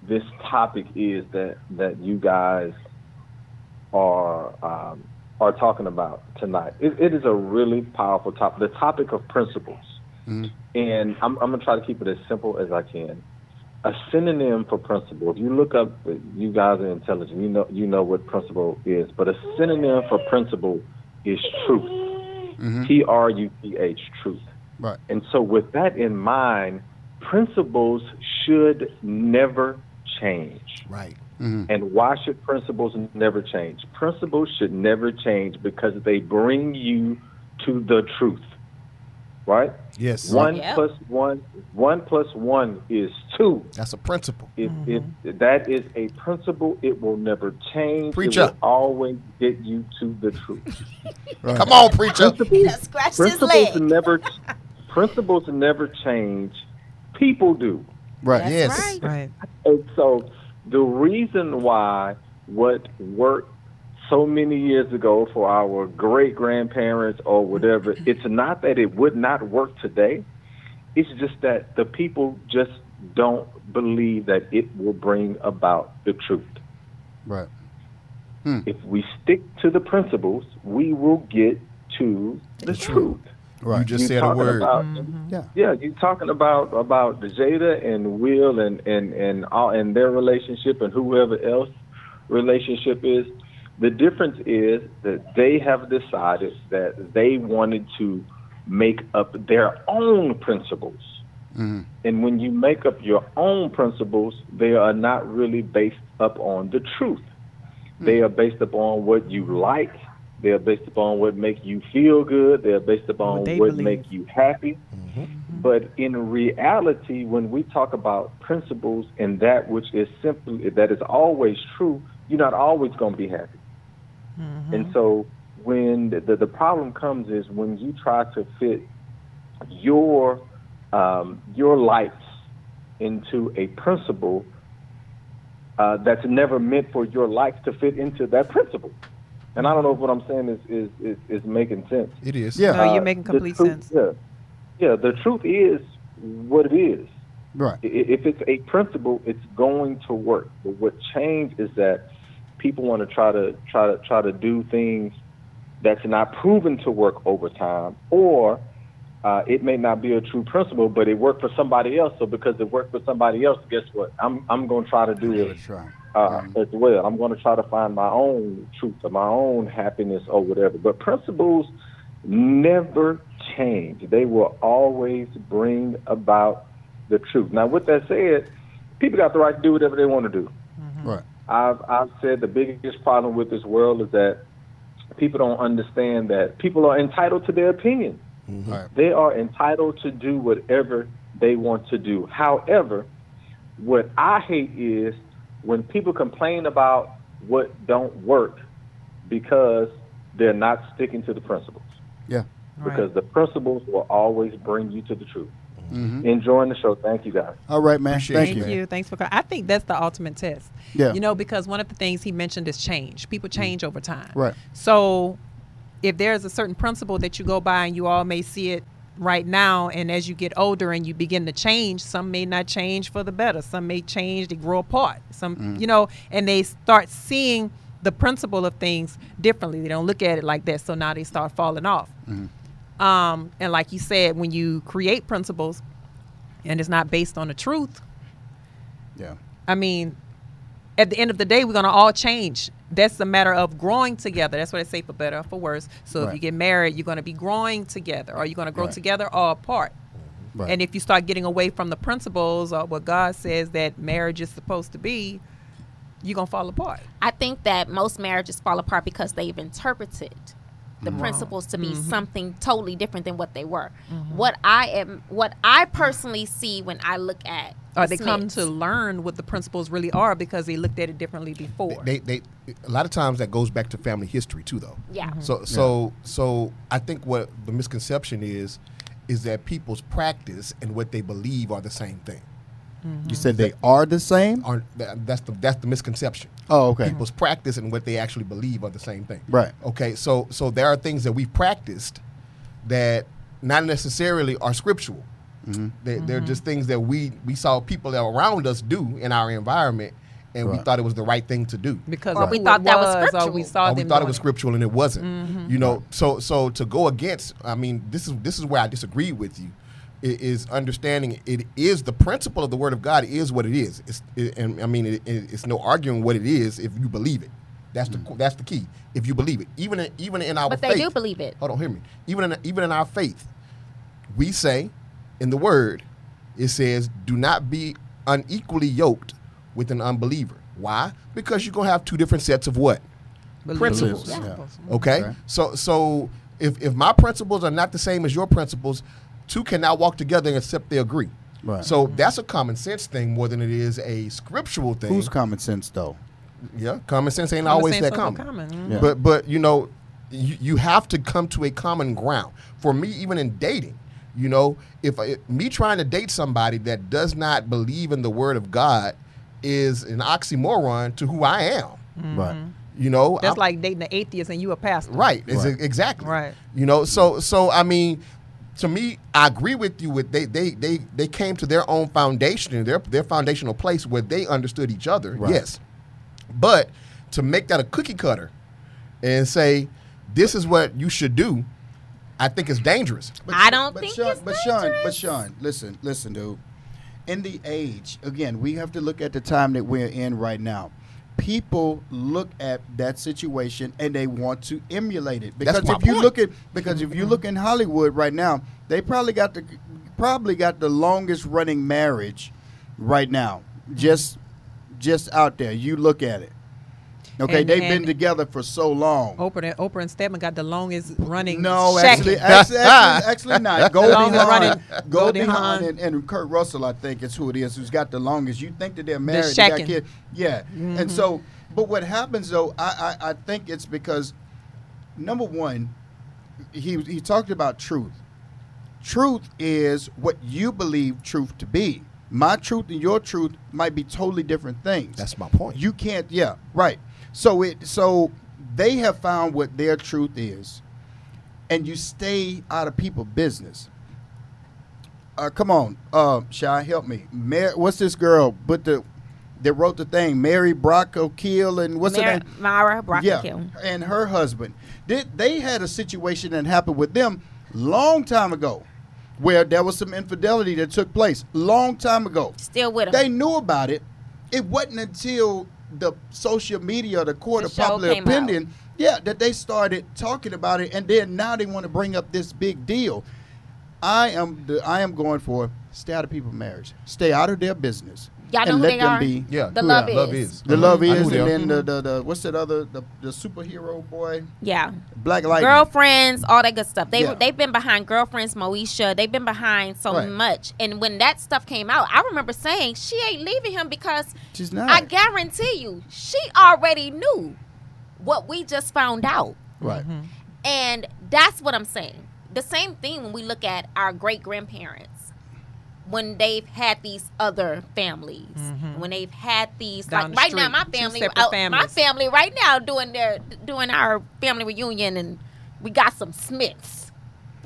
this topic is that that you guys are um, are talking about tonight. It, it is a really powerful topic. The topic of principles, Mhm. and I'm, I'm gonna try to keep it as simple as I can. A synonym for principle. If you look up, you guys are intelligent. You know, you know what principle is. But a synonym for principle is truth. Mhm. T R U T H, truth. Right. And so, with that in mind, principles should never change. Right. hmm And why should principles never change? Principles should never change because they bring you to the truth. Right? Yes. One Yep. plus one, one plus one is two. That's a principle. If, if that is a principle, it will never change. Preacher. It will always get you to the truth. [LAUGHS] Right. Come on, preacher. He done scratched his principles leg. never, [LAUGHS] principles never change. People do. Right. That's Yes. right. Right. And so the reason why what worked so many years ago for our great grandparents or whatever, [LAUGHS] it's not that it would not work today. It's just that the people just don't believe that it will bring about the truth. Right. Hmm. If we stick to the principles, we will get to the, truth. Right. You just You said a talking word. about- mm-hmm. yeah. Yeah, you talking about about Jada and Will and and and all and their relationship and whoever else relationship is. The difference is that they have decided that they wanted to make up their own principles. Mm-hmm. And when you make up your own principles, they are not really based up on the truth. They mm. are based upon what you like. They are based upon what make you feel good. They are based upon What what believe. make you happy. But in reality, when we talk about principles and that which is simply that is always true, you're not always going to be happy. And so when the, the problem comes is when you try to fit your um, your life into a principle uh, that's never meant for your life to fit into that principle. And I don't know if what I'm saying is is, is, is making sense. It is. Yeah. No, you're Uh, making the complete truth- sense. Yeah, yeah. The truth is what it is. Right. If it's a principle, it's going to work. But what changed is that people want to try to try to try to do things that's not proven to work over time, or uh, it may not be a true principle, but it worked for somebody else. So because it worked for somebody else, guess what? I'm I'm going to try to do it it a try. Uh, mm-hmm. as well. I'm going to try to find my own truth or my own happiness or whatever. But principles never change. They will always bring about the truth. Now, with that said, people got the right to do whatever they want to do. Mm-hmm. Right. I've I've said the biggest problem with this world is that people don't understand that people are entitled to their opinion. Mm-hmm. Right. They are entitled to do whatever they want to do. However, what I hate is when people complain about what don't work because they're not sticking to the principles. Yeah. Because the principles will always bring you to the truth. Mm-hmm. Enjoying the show. Thank you guys. All right, man. Appreciate Thank you, you. Thank you. Thanks for. co- I think that's the ultimate test. Yeah. You know, because one of the things he mentioned is change. People mm-hmm. change over time. Right. So, if there's a certain principle that you go by and you all may see it right now, and as you get older and you begin to change, some may not change for the better. Some may change; they grow apart. Some, you know, and they start seeing the principle of things differently. They don't look at it like that. So now they start falling off. Um, and like you said, when you create principles and it's not based on the truth, Yeah. I mean, at the end of the day, we're gonna all change. That's a matter of growing together. That's what I say for better or for worse. So if you get married, you're gonna be growing together. Are you gonna grow Right. together or apart? Mm-hmm. Right. And if you start getting away from the principles or what God says that marriage is supposed to be, you're gonna fall apart. I think that most marriages fall apart because they've interpreted the mm-hmm. principles to be mm-hmm. something totally different than what they were. Mm-hmm. What I am, what I personally see when I look at, Or the they come to learn what the principles really are because they looked at it differently before. They, they, a lot of times that goes back to family history too, though. yeah. So, so, so I think what the misconception is, is that people's practice and what they believe are the same thing. Mm-hmm. You said they are the same? Aren't that, that's the that's the misconception. Oh, okay. People's practice and what they actually believe are the same thing. Right. Okay. So, so there are things that we've practiced that not necessarily are scriptural. Mm-hmm. They, They're mm-hmm. just things that we we saw people around us do in our environment, and we thought it was the right thing to do. because Or of we thought it that was or we scriptural. saw or we them thought it doing was scriptural and it wasn't. Mm-hmm. You know, so so to go against, I mean, this is this is where I disagree with you. I- Is understanding it is the principle of the Word of God is what it is. It's it, and I mean it, it- it's no arguing what it is if you believe it. That's the mm. that's the key. If you believe it, even in, even in our But they faith, do believe it. Hold on, hear me. Even in even in our faith, we say in the Word, it says, "Do not be unequally yoked with an unbeliever." Why? Because you're gonna have two different sets of what Believe. principles. Yeah. Okay? Okay. So so if if my principles are not the same as your principles, two cannot walk together except they agree. Right. So that's a common sense thing more than it is a scriptural thing. Who's common sense though? yeah, common sense ain't Common always sense that over common. common, mhm. Yeah. But but you know, you, you have to come to a common ground. For me, even in dating, you know, if I, me trying to date somebody that does not believe in the word of God is an oxymoron to who I am. Right. You know, That's I'm- like dating an atheist and you a pastor. Right. Right. exactly. Right. You know, so so I mean, to me, I agree with you. With they they they they came to their own foundation, their their foundational place where they understood each other. Right. Yes, but to make that a cookie cutter and say this is what you should do, I think is dangerous. I don't but think Sean, it's but Sean, but. Sean, listen, listen, dude. In the age, again, we have to look at the time that we're in right now. People look at that situation and they want to emulate it because if you point. look at because if you look in Hollywood right now, they probably got the probably got the longest running marriage right now. Just just out there, you look at it. Okay, And- they've and- been together for so long. Oprah and, Oprah and Stedman got the longest running. No, shacking. actually, actually, actually, actually [LAUGHS] not. Goldie longest Hawn, running- Goldie Goldie Hawn, Hawn. and, and Kurt Russell, I think, is who it is who's got the longest. You think that they're married? they got shacking. kids. Yeah, and mm-hmm. so, but what happens though? I, I I think it's because number one, he he talked about truth. Truth is what you believe truth to be. My truth and your truth might be totally different things. That's my point. You can't. Yeah, right. So it. So they have found what their truth is, and you stay out of people's business. Uh, come on, uh, Shy, help me. Mar- what's this girl? But the that wrote the thing, Mary Brock Akil, and what's her name? Mara Brock yeah, and her husband. Did they had a situation that happened with them long time ago, where there was some infidelity that took place long time ago. Still with them. They knew about it. It wasn't until the social media, the court The of popular came out. opinion, yeah, that they started talking about it, and then now they want to bring up this big deal. I am the, I am going for stay out of people's marriage, stay out of their business, Y'all know and who let they them are? be. Yeah, The who love love is. The love I know is, and they are. then the, the, the what's that other the, the superhero boy, Yeah. Black Lightning. Girlfriends, all that good stuff. They Yeah. they've been behind girlfriends, Moesha. They've been behind so Right. much. And when that stuff came out, I remember saying she ain't leaving him because She's not. I guarantee you, she already knew what we just found out. right. Mm-hmm. And that's what I'm saying. The same thing when we look at our great grandparents, when they've had these other families, when they've had these Down like the right now, my family, uh, my family right now doing their doing our family reunion, and we got some Smiths,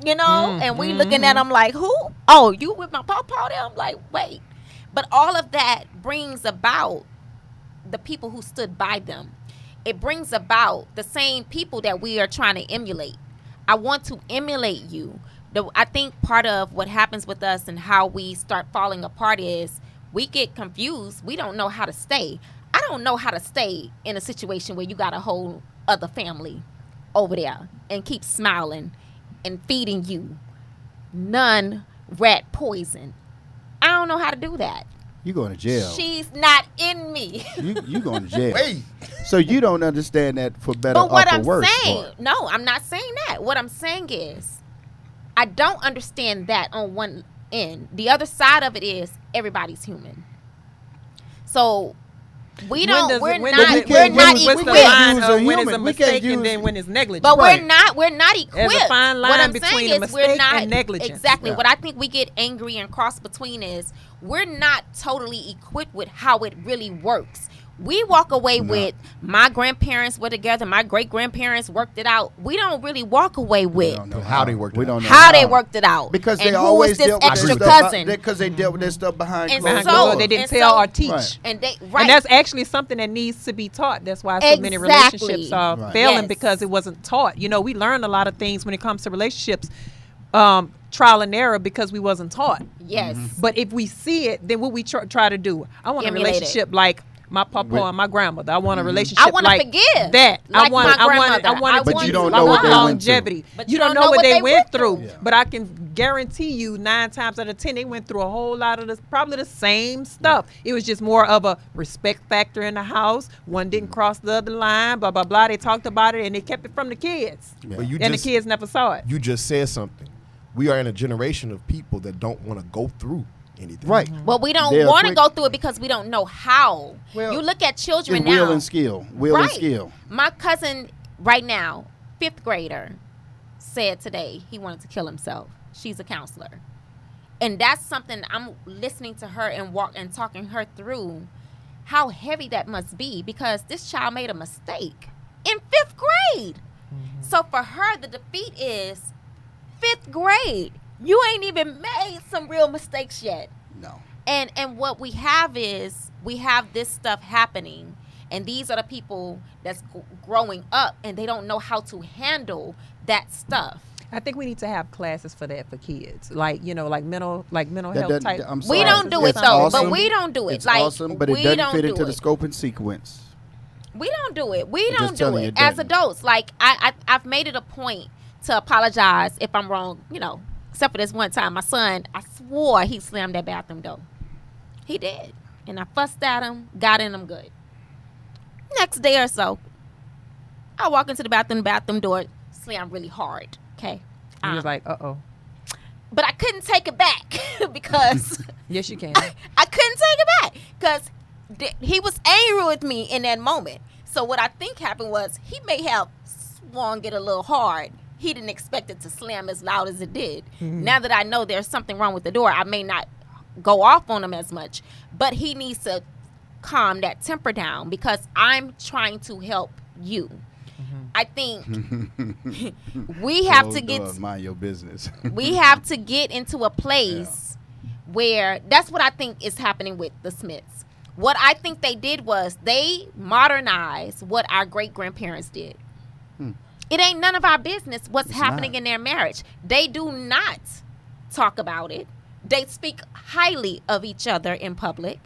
you know, Mm, and we looking at them like, who? Oh, you with my papa? There? I'm like, wait, but all of that brings about the people who stood by them. It brings about the same people that we are trying to emulate. I want to emulate you. The, I think part of what happens with us and how we start falling apart is we get confused. We don't know how to stay. I don't know how to stay in a situation where you got a whole other family over there and keep smiling and feeding you none rat poison. I don't know how to do that. You going to jail? She's not in me. you you going to jail? Wait, So you don't understand that for better But what or I'm worse. saying, part. no, I'm not saying that. What I'm saying is, I don't understand that on one end. The other side of it is everybody's human. So we don't. does we're when not. we it- We're can't not use- we the equipped. can't line use of a when human. it's a We can't mistake and use- then when it's negligent? But Right. we're not. We're not equipped. There's a fine what line I'm between saying is mistake we're not and negligence. exactly. Yeah. What I think we get angry and cross between is we're not totally equipped with how it really works. We walk away with my grandparents were together, my great grandparents worked it out. We don't really walk away We with don't know How they worked it We out. don't know how they worked it out because and they who always is this dealt with extra their stuff cousin. because they dealt with their stuff behind And closed so- doors. they didn't and tell so- or teach. Right. and they right And that's actually something that needs to be taught. That's why so many relationships are Right. failing Yes. because it wasn't taught. You know, we learn a lot of things when it comes to relationships, um, trial and error because we wasn't taught. yes. But if we see it, then what we tr- try to do? I want Emulate a it. relationship like my papa With- and my grandmother. I want a relationship I wanna like forgive, that. I want. my I want. I want. But to you don't I know want what they went through. longevity. But you don't know what they went through. But I can guarantee you, nine times out of ten, they went through a whole lot of this, probably the same stuff. It was just more of a respect factor in the house. One didn't Mm. cross the other line. Blah blah blah. They talked about it and they kept it from the kids, Yeah. But you and just the kids never saw it. you just said something. We are in a generation of people that don't want to go through anything. Right. Mm-hmm. Well, we don't want to go through it because we don't know how. Well, you look at children It's now. will and skill. Will and skill. My cousin, right now, fifth grader, said today he wanted to kill himself. She's a counselor, and that's something I'm listening to her and walk and talking her through how heavy that must be because this child made a mistake. in fifth grade. Mm-hmm. So for her, the defeat is fifth grade. You ain't even made some real mistakes yet. No. And and what we have is we have this stuff happening, and these are the people that's g- growing up, and they don't know how to handle that stuff. I think we need to have classes for that for kids, like you know, like mental, like mental That health doesn't- type. I'm We don't do it though, awesome. but we don't do it. It's like awesome, but it we doesn't don't fit do into it. the scope and sequence. We don't do it. We I'm don't do it it as adults. Like I, I, I've made it a point to apologize if I'm wrong. You know, except for this one time, my son, I swore he slammed that bathroom door. He did, and I fussed at him, got in him good. Next day or so, I walk into the bathroom, bathroom door slammed really hard. Okay, He was Um, like, "Uh oh, but I couldn't take it back [LAUGHS] because. [LAUGHS] yes, you can." [LAUGHS] I couldn't take it back because th- he was angry with me in that moment. So what I think happened was he may have swung it a little hard. He didn't expect it to slam as loud as it did. Mm-hmm. Now that I know there's something wrong with the door, I may not go off on him as much, but he needs to calm that temper down because I'm trying to help you. Mm-hmm. I think [LAUGHS] we have Closed to get doors, mind your business. [LAUGHS] we have to get into a place where that's what I think is happening with the Smiths. What I think they did was they modernized what our great grandparents did. Hmm. It ain't none of our business what's It's happening not. in their marriage. They do not talk about it. They speak highly of each other in public.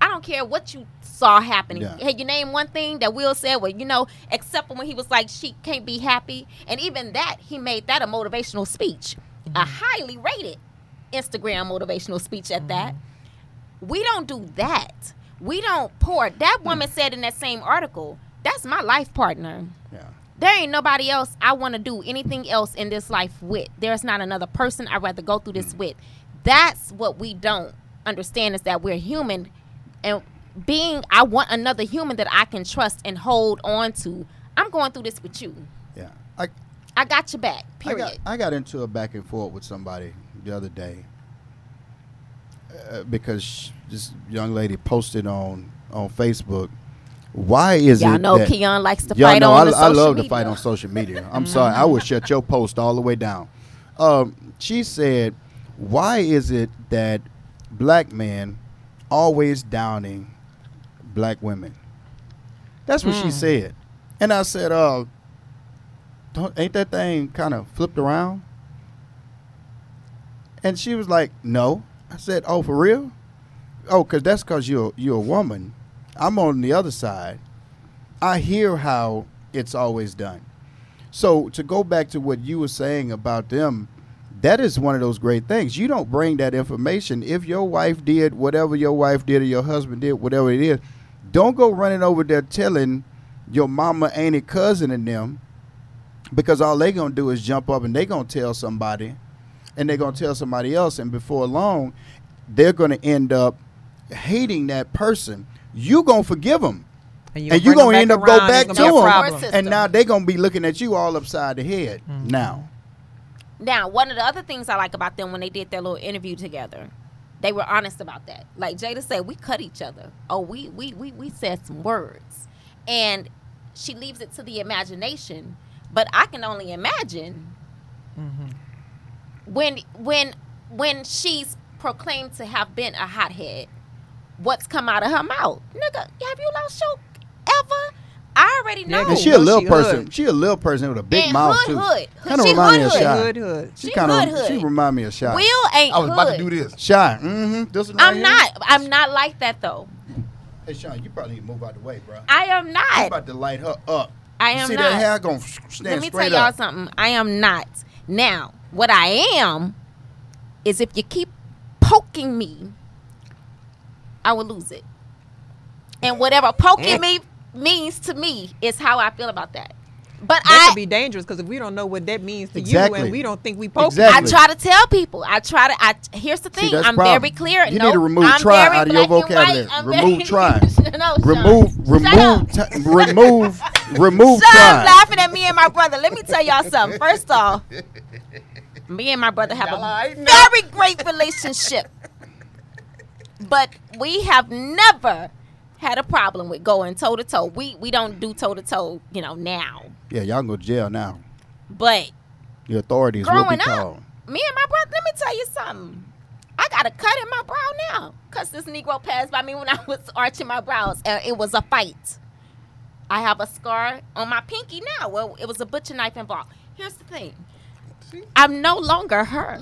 I don't care what you saw happening. Yeah. Hey, you name one thing that Will said, well, you know, except for when he was like, she can't be happy. And even that, he made that a motivational speech, a mm-hmm. highly rated Instagram motivational speech at that. Mm-hmm. We don't do that. We don't pour. That hmm. woman said in that same article, that's my life partner. There ain't nobody else I want to do anything else in this life with. There's not another person I'd rather go through this with. That's what we don't understand is that we're human and being I want another human that I can trust and hold on to. I'm going through this with you. Yeah. I, I got your back. I Period. got, I got into a back and forth with somebody the other day uh, because this young lady posted on on Facebook. Why is it? Y'all know that Keon likes to Y'all fight know on I, the I social love media. to fight on social media. I'm sorry, I would shut your post all the way down. Um, she said, "Why is it that black men always downing black women?" That's what she said, and I said, "Uh, don't ain't that thing kind of flipped around?" And she was like, "No." I said, "Oh, for real? Oh, cause that's cause you're you're a woman. I'm on the other side. I hear how it's always done. So to go back to what you were saying about them, that is one of those great things. You don't bring that information. If your wife did whatever your wife did or your husband did whatever it is, don't go running over there telling your mama, auntie, cousin, and them, because all they gonna do is jump up and they gonna tell somebody, and they're gonna tell somebody else, and before long, they're gonna end up hating that person. You gonna forgive them and you'll you bring 'em gonna end up go back to gonna be a them, and now they gonna be looking at you all upside the head. Mm-hmm. Now, Now, one of the other things I like about them when they did their little interview together, they were honest about that. Like Jada said, we cut each other. Oh, we we we we said some words, and she leaves it to the imagination. But I can only imagine mm-hmm. when when when she's proclaimed to have been a hothead, what's come out of her mouth, nigga? Have you lost your ever? I already know. Yeah, she a little she person. hood. She a little person with a big And mouth hood, too. hood. Kind of She remind me of hood, Shy. Hood, hood. She She kind of she remind me of Shy. Will ain't I was about to do this. Shy. Mm-hmm. This one right I'm here. not. I'm not like that though. Hey, Sean, you probably need to move out the way, bro. I am not. I'm not. about to light her up. I You am see not. that hair gonna stand Let me tell straight y'all up. something. I am not. Now, what I am is if you keep poking me, I will lose it. And whatever poking mm. me means to me is how I feel about that. But That I could be dangerous because if we don't know what that means to Exactly. you and we don't think we poke Exactly. I try to tell people. I try to. I here's the thing. that's I'm problem. very clear. You no, need to remove I'm try out of your vocabulary. Remove very- try. [LAUGHS] no, Sean. remove, Shut remove, t- remove, [LAUGHS] remove. Sean try. laughing at me and my brother. Let me tell y'all something. First off, [LAUGHS] me and my brother have Y'all a alright very great relationship. But we have never had a problem with going toe to toe. We we don't do toe to toe, you know, now. Yeah, y'all go to jail now. But The authorities will growing be up, called. me and my brother, let me tell you something. I got a cut in my brow now because this Negro passed by me when I [LAUGHS] was arching my brows. And it was a fight. I have a scar on my pinky now. Well, it was a butcher knife involved. Here's the thing. I'm no longer her.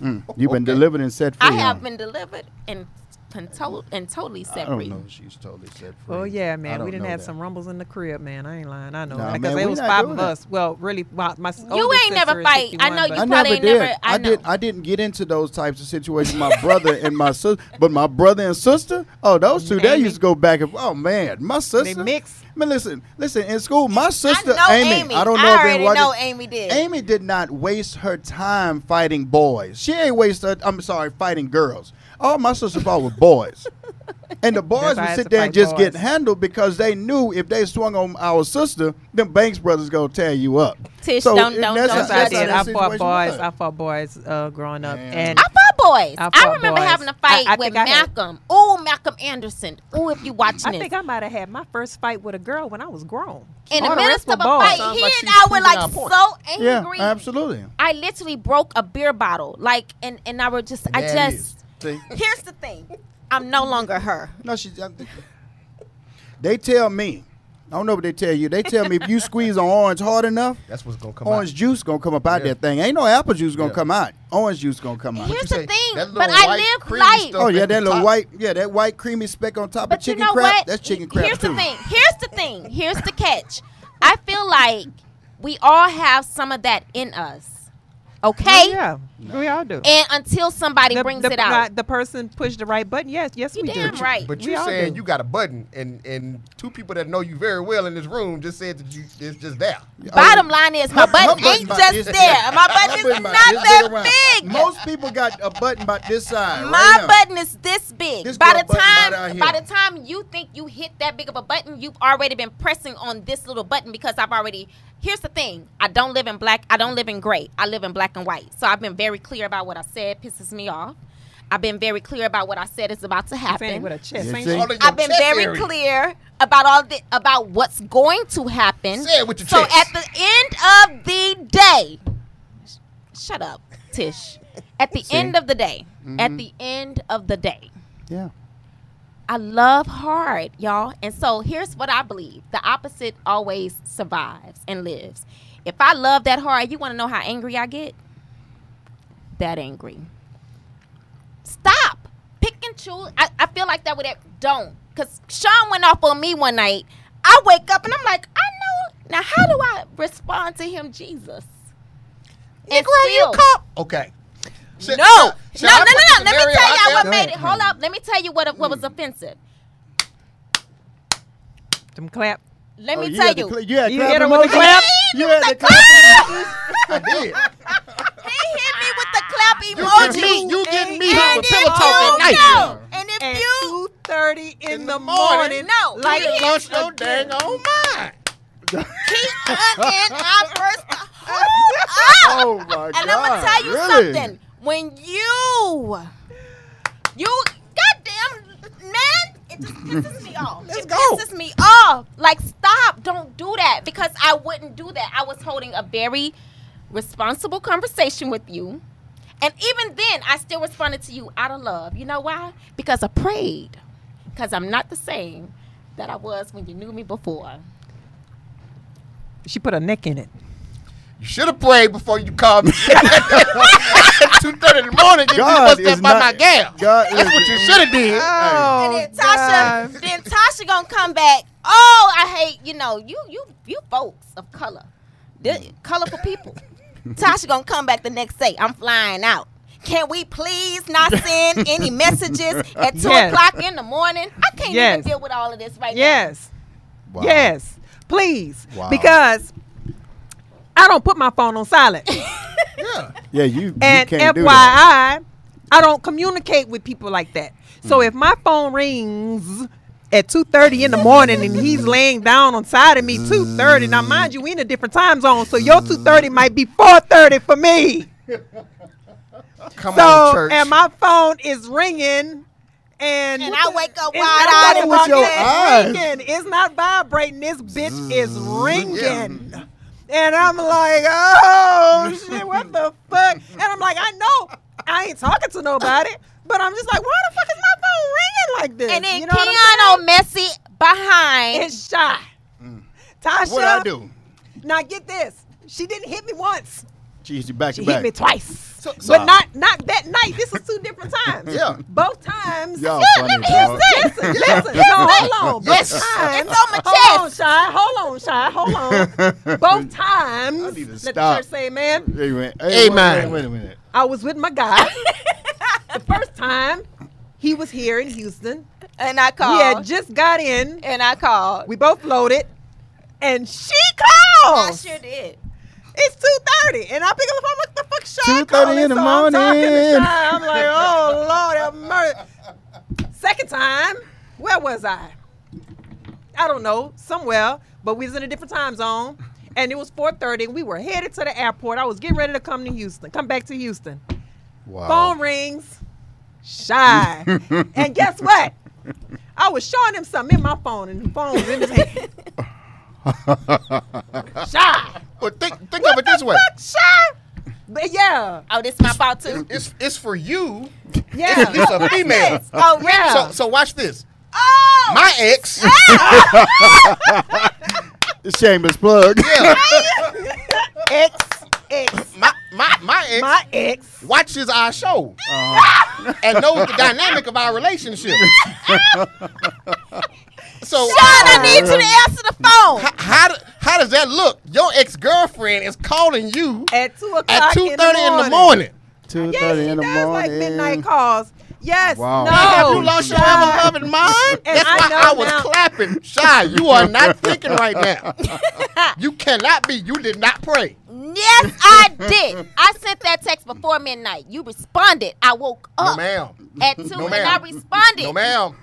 Mm, You've been delivered and set free. I have huh? been delivered and con- to- and totally I don't know she's totally set oh, free. Oh yeah, man. We didn't have that. some rumbles in the crib, man. I ain't lying. I know Nah, because man, it was five doing of that. us. Well, really, my, my You ain't never fight. I know you I probably never did. never- I I, did. I didn't get into those types of situations. My brother and my sister, but my brother and sister. Oh, those two. They used to go back and. Oh man, my sister. They mix. Man, listen, listen. In school, my sister I Amy. Amy. I don't know I if already anyone- know Amy did. Amy did not waste her time fighting boys. She ain't waste her. I'm sorry, fighting girls. All my sisters fought with boys. And the boys That's why I would sit to there and fight just get boys. handled because they knew if they swung on our sister, them Banks brothers gonna tear you up. Tish, So, don't and don't that's don't That's what I did. I fought boys. I fought boys uh, growing up, Man. and I fought boys. I I, remember boys. having a fight I with I had- Malcolm. Oh, Malcolm Anderson. Oh, if you watching I this. think I might have had my first fight with a girl when I was grown. in All the the midst of a were boys. fight, Sounds he like and I were like our point. so Yeah, angry. absolutely. I literally broke a beer bottle. Like, and and I were just, I just. See? Here's the thing. I'm no longer her. No, she's. They tell me. I don't know what they tell you. They tell me if you squeeze an orange hard enough, That's what's gonna come out. orange out. juice gonna come up out Yeah. that thing. Ain't no apple juice gonna Yeah. come out. Orange juice gonna come out. Here's the say? thing, but I white live creamy light. Oh at yeah, the that little top. white, yeah, that white creamy speck on top But of chicken you know crab. what? That's chicken crap Here's too. the thing. Here's the thing. Here's the catch. I feel like we all have some of that in us. Okay? Oh, yeah, we all do. And until somebody the, brings the, it out. not- the person pushed the right button. Yes, yes, You we damn do. right. But you all saying do. you got a button, and and two people that know you very well in this room just said that you it's just there. Bottom line is my Her- her button ain't about just this there. My button is not that big. Most people got a button about this size. My right button is this big. This by the time by the time you think you hit that big of a button, you've already been pressing on this little button because I've already Here's the thing. I don't live in black. I don't live in gray. I live in black and white. So I've been very clear about what I said pisses me off. I've been very clear about what I said is about to happen. with a chest. You ain't see? she? All in your I've been chest very area. clear about all the about what's going to happen. Say it with your so chest. at the end of the day, shut up, Tish. At the See? end of the day, Mm-hmm. at the end of the day, Yeah. I love hard, y'all. And so here's what I believe: the opposite always survives and lives. If I love that hard, you want to know how angry I get? That angry. Stop. Pick and choose. I, I feel like that would don't. Cause Sean went off on me one night. I wake up and I'm like, I know. Now how do I respond to him, Jesus? And still- Okay. No, no, no, no, no. Let me tell y'all what there? made it. Hold up. Let me tell you what what was hmm. offensive. Them clap. Let Oh, me you tell you. cl- you had You clap hit him with the clap? You had the clap. I did. He hit me with the clap You emoji. me. You getting me and on the if pillow talk at night. know, and if At you two thirty in, In the the morning. morning. No, like he hit Lost your dang on mind. keep and I burst the [LAUGHS] whole. Oh my god. And I'm gonna tell you really? something. When you, you, goddamn man, it just pisses me off. [LAUGHS] Let's it go. pisses me off. Like, stop! Don't do that because I wouldn't do that. I was holding a very responsible conversation with you, and even then, I still responded to you out of love. You know why? Because I prayed. Because I'm not the same that I was when you knew me before. She put a neck in it. You should have prayed before you called me. [LAUGHS] Two thirty in the morning, get God me bust is up by not- my gal. God That's what you should have did. Oh, and then oh, Tasha, then Tasha gonna come back. Oh, I hate you know you you you folks of color, the colorful people. [LAUGHS] Tasha gonna come back the next day. I'm flying out. Can we please not send [LAUGHS] any messages at two Yes. o'clock in the morning? I can't Yes. even deal with all of this right now. Yes. Wow. Yes. Please. Wow. Because I don't put my phone on silent. [LAUGHS] Yeah. Yeah, you, you and can't do FYI, that. I don't communicate with people like that. So Hmm. if my phone rings at 2.30 in the morning and he's laying down on side of me 2.30 now mind you we in a different time zone so your 2.30 might be 4.30 for me Come on, so church. and my phone is ringing And, And I wake up it's wide-eyed not and with your vibrating. eyes. It's not vibrating. This bitch is ringing. And I'm like, oh shit, what the fuck? And I'm like, I know I ain't talking to nobody, but I'm just like, why the fuck is my phone ringing like this? And then you know what I'm Keanu Messi behind. saying? It's shy. Tasha, What I do? now get this. She didn't hit me once. She hit you back She to hit back. me twice. So- but so- not not that night. This was two different times. Yeah. Both times. Y'all Yeah, funny, let me hear this. Listen, listen. [LAUGHS] No, hold on. Both Yes. times. It's on my Hold on. Shy. Hold on, Shy. Hold on. [LAUGHS] Both times. I need to Let stop. the church say amen. Hey, man. Hey, Amen. Wait, wait a minute. I was with my guy. [LAUGHS] the first time he was here in Houston. and I We called. had just got in. and I called. We both loaded. And she called. I sure did. It's two thirty, and I pick up the phone. What the fuck, Shy? 2:30 in calling? the so I'm morning. Shy. I'm like, [LAUGHS] oh Lord, have mercy. Second time, where was I? I don't know, somewhere, but we was in a different time zone, and it was 4:30, and we were headed to the airport. I was getting ready to come to Houston, come back to Houston. Wow. Phone rings, Shy, [LAUGHS] and guess what? I was showing him something in my phone, and the phone was in his hand. [LAUGHS] [LAUGHS] Shy. But think think of it this way. Shy. But yeah, Oh, this is my fault too. It's it's for you. yeah. It's a female. Oh, Yeah. So so watch this. Oh, My ex. [LAUGHS] [LAUGHS] Shameless plug. Yeah. ex, ex, My my my ex my ex. watches our show Uh, and knows the dynamic of our relationship. So Sean, I need you to answer the phone. h- how do, how does that look? Your ex girlfriend is calling you At two o'clock at two in thirty the in morning. the morning. Yes, thirty she does like midnight calls. Yes. Wow. No. Have you lost your Shy. ever loving mind? That's I why I was now- clapping. Shy, you are not thinking right now. [LAUGHS] you cannot be. You did not pray. Yes, I did. I sent that text before midnight. You responded. I woke No, up ma'am. at two No, and I responded. No, ma'am.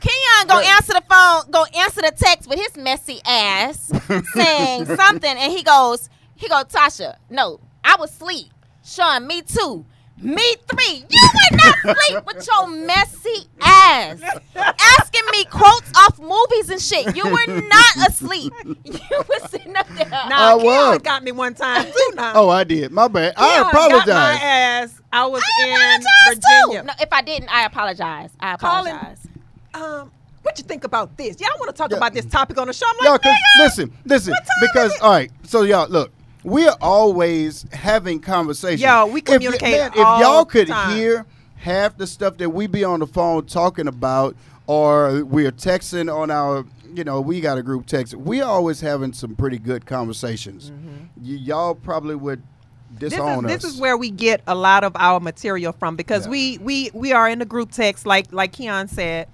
Gonna But- answer the phone, go answer the text with his messy ass [LAUGHS] saying something, and he goes, he goes, Tasha, no, I was asleep. Sean, me too. Me three. You were not asleep with your messy ass. Asking me quotes off movies and shit. You were not asleep. You were sitting up there. No, I Now, Keon was. got me one time too. Now, Oh, I did. My bad. I Keon Got my apologize. ass. I was I in Virginia. too. No, if I didn't, I apologize. I Colin- apologize. Um, what you think about this? Y'all want to talk Yeah. about this topic on the show? I'm Y'all, like, cause listen, listen, what time because is it? all right. So y'all, look, we are always having conversations. Yo, we If communicate man, if y'all could time. hear half the stuff that we be on the phone talking about, or we're texting on our, you know, we got a group text. We always having some pretty good conversations. Y- y'all probably would Mm-hmm. this is, us. this is where we get a lot of our material from because Yeah. we we we are in the group text like like Keon said,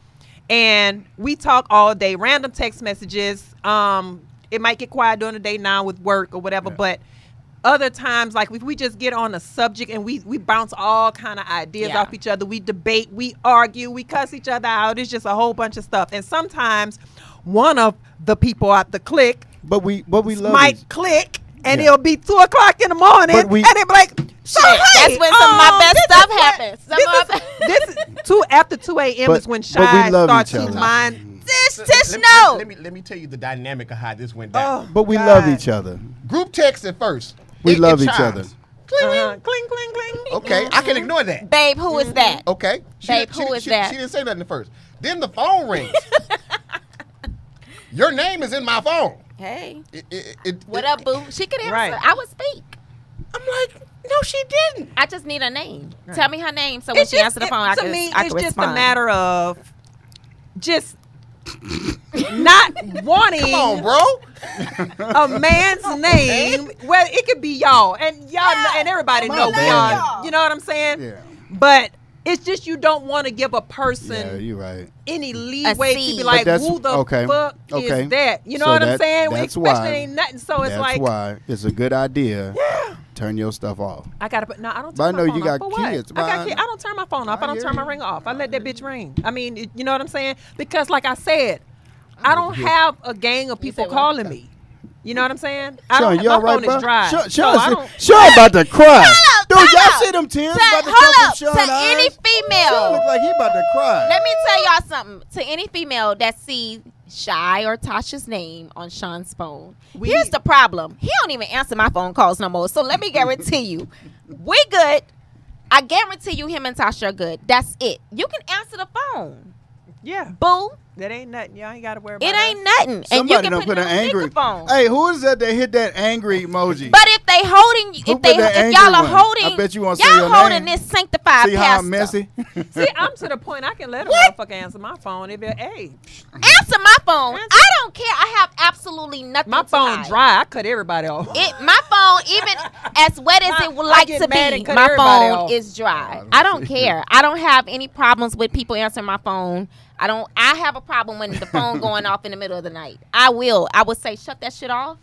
and we talk all day, random text messages. Um, it might get quiet during the day now with work or whatever, Yeah. but other times like if we just get on a subject and we we bounce all kind of ideas Yeah. off each other we debate we argue we cuss each other out it's just a whole bunch of stuff and sometimes one of the people at the click but we, but we love might each- click and Yeah. it'll be two o'clock in the morning we- and they'll be like so Shit, hey, that's when some of my um, best stuff happens. Some This is, this is two after two a.m. Is when but shy starts each his other. mind. Tish, Let- Tish, let, no. Let me let me tell you the dynamic of how this went down. Oh, but we God. love each other. Group text at first. We It- love it each chimes. other. Uh-huh. Cling, cling, cling. Okay, I can ignore that. Babe, who is that? Okay. She, Babe, she, who is she, that? She didn't say nothing at first. Then the phone rings. [LAUGHS] Your name is in my phone. Hey, It, it, it, what it- up, boo? She could answer. Right. I would speak. I'm like, no, she didn't. I just need a name. Tell me her name so when It's she just, answers the it- phone, I to can, me, I it's just respond. a matter of just not wanting Come on, bro. a man's name. Well, it could be y'all, and y'all, know, and everybody My know we bad. are. You know what I'm saying? Yeah. But it's just you don't want to give a person Yeah, you're right. any leeway to seed. be like, who the okay, fuck okay. is that? You know So what I'm saying? that's Especially why- ain't nothing. So it's That's like, why it's a good idea. Turn your stuff off. I gotta put. No, I don't. But I know my you phone got off. For kids, I got kids. I don't turn my phone off. I, I don't hear turn my ring off. I let that bitch ring. I mean, it- you know what I'm saying? Because, like I said, I don't hear- have a gang of people calling me. You know what I'm saying? I Sean, don't, you my all right, phone bro? is dry. Sean, so Sean, I see- Sean about to cry. up, Dude, y'all out. see them tears To, about to come hold from up. Sean To any eyes? Sean female. look like he about to cry. Let me tell y'all something. To any female that see Shy or Tasha's name on Sean's phone, We- here's the problem. He don't even answer my phone calls no more. So let me guarantee you, [LAUGHS] we good. I guarantee you, him and Tasha are good. That's it. You can answer the phone, yeah, boo. That ain't nothing. Y'all ain't got to worry about It ain't us. nothing, and you Somebody can done put, put it an on angry. speakerphone. Hey, who is that that hit that angry emoji? But if they holding, Who if they, that if angry y'all are one? holding, I bet you won't say y'all your holding name. this sanctified See how pastor. I'm messy? [LAUGHS] See, I'm to the point I can let a What? motherfucker answer my phone. If it, hey, Answer my phone. Answer. I don't care. I have absolutely nothing. my to phone hide. dry, I cut everybody off. It my phone, even as wet as My- it would I like get to mad be, cut my everybody phone off. is dry. I don't care. I don't have any problems with people answering my phone. I don't. I have a problem when the phone going off in the middle of the night. I will. I would say shut that shit off,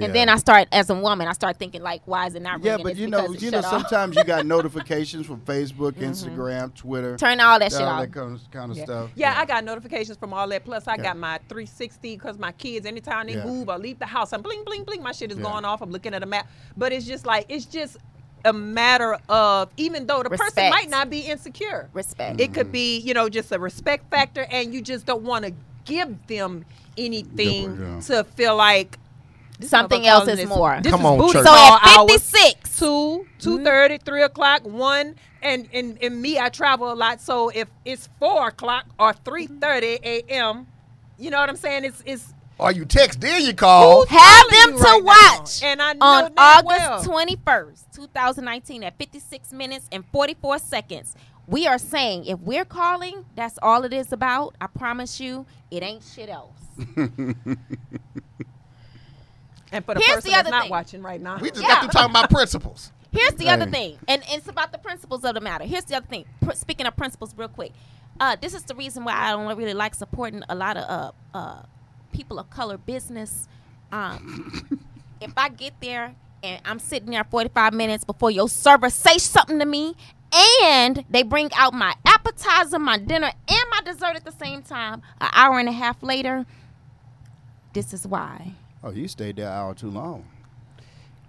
and then I start as a woman. I start thinking like, why is it not Yeah, ringing? but It's you know, you know, sometimes you got notifications from Facebook, mm-hmm. Instagram, Twitter, turn all that shit all off. that kind of, kind of Yeah. stuff. Yeah, I got notifications from all that. Plus, I Yeah. got my 360 because my kids, anytime they Yeah. move or leave the house, I'm bling, bling, bling. My shit is Yeah. going off. I'm looking at a map. But it's just like, it's just a matter of, even though the person might not be insecure, Respect. it could be, you know, just a respect factor, and you just don't want to give them anything Yeah. to feel like Something else is this- more. This Come is on, booty church. so call at hours fifty six, two, two mm-hmm. thirty, three o'clock, one, and, and and me, I travel a lot. So if it's four o'clock or three thirty a.m., you know what I'm saying? It's it's Or you text, then you call. Who's have them to right watch and I know on damn August well. twenty first, two thousand nineteen, at fifty six minutes and forty four seconds. We are saying if we're calling, that's all it is about. I promise you, it ain't shit else. [LAUGHS] And for the Here's person the that's not thing. watching right now, We just Yeah. got to talking about principles. [LAUGHS] Here's the other Hey. thing, and it's about the principles of the matter. Here's the other thing. Pr- speaking of principles, real quick, uh, this is the reason why I don't really like supporting a lot of uh, uh, people of color business. Um, [LAUGHS] if I get there and I'm sitting there 45 minutes before your server say something to me, and they bring out my appetizer, my dinner, and my dessert at the same time, an hour and a half later, this is why Oh, you stayed there an hour too long.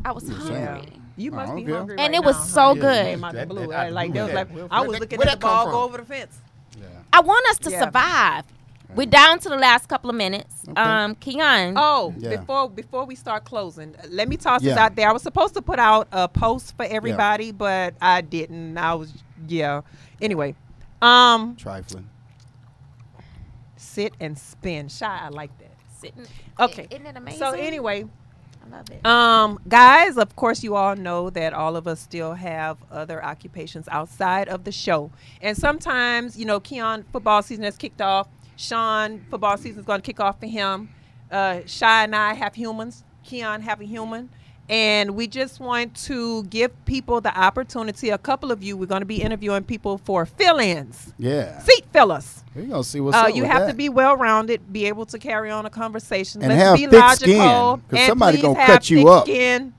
I was Yeah. hungry. you must be okay. hungry. And it was now, so huh? good. Came That- that- I like, blew was like, I was looking at the ball go over the fence. Yeah. I want us to Yeah. survive. We're down to the last couple of minutes. Okay. Um, Keon. Oh, Yeah. before before we start closing, let me toss this out there. I was supposed to put out a post for everybody, but I didn't. I was yeah. Anyway, um, Trifling. sit and spin. Shy, I like that. Sitting. Okay. Isn't it amazing? So anyway, I love it. um, guys, of course, you all know that all of us still have other occupations outside of the show, and sometimes, you know, Keon football season has kicked off. Sean football season is going to kick off for him. Uh, Shy and I have humans. Keon have a human. And we just want to give people the opportunity. A couple of you, we're going to be interviewing people for fill-ins, Yeah. seat fillers. We're gonna see what's Uh, up you with have that. to be well-rounded, be able to carry on a conversation. And Let's have be thick logical. skin, 'cause and somebody please gonna have cut you thick up. Skin.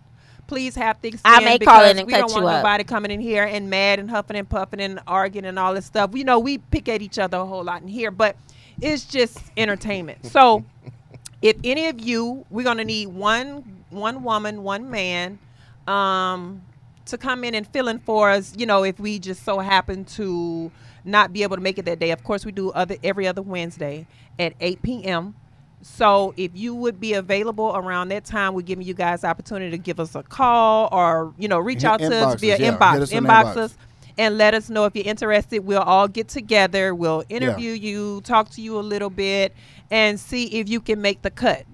Please have thick skin. I may call because in and we cut don't want you up. nobody coming in here and mad and huffing and puffing and arguing and all this stuff. You know, we pick at each other a whole lot in here, but it's just entertainment. So, [LAUGHS] if any of you, we're gonna need one one woman, one man, um, to come in and fill in for us. You know, if we just so happen to not be able to make it that day. Of course, we do other every other Wednesday at 8 p.m. So if you would be available around that time, we're giving you guys the opportunity to give us a call or you know reach out to us via yeah. inbox, Hit us in inbox inbox. us, and let us know if you're interested. We'll all get together. We'll interview you, talk to you a little bit, and see if you can make the cut.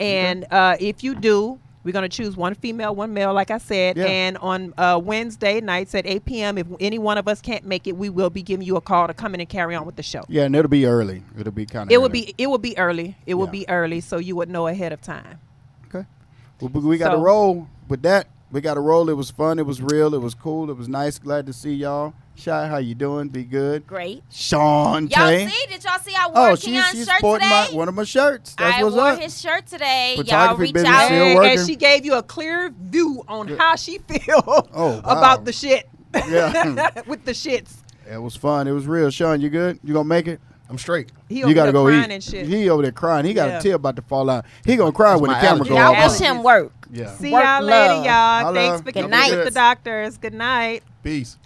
And uh, if you do, we're going to choose one female, one male, like I said. Yeah. And on uh, Wednesday nights at 8 p.m., if any one of us can't make it, we will be giving you a call to come in and carry on with the show. Yeah, and it'll be early. It'll be kind of. It will be it will be early. It will Yeah. be early, so you would know ahead of time. Okay. Well, we- we got to So- roll with that. We got a roll. It was fun. It was real. It was cool. It was nice. Glad to see y'all. Shy, how you doing? Be good. Great. Sean Y'all see? Did y'all see I wore Oh, she's Keon's she's shirt sporting today? my, one of my shirts. That's I what's wore up. his shirt today. Y'all Photography reach business out. still And, working? and she gave you a clear view on how she feel [LAUGHS] Oh, wow. about the shit. Yeah. [LAUGHS] with the shits. it was fun. It was real. Sean, you good? You gonna make it? I'm straight. He you gotta go eat. He over there crying. He got a tear about to fall out. He gonna cry That's when the camera goes. Y'all watch him work. Yeah. See work y'all later, y'all. I'll Thanks for getting night. with the doctors. Good night. Peace.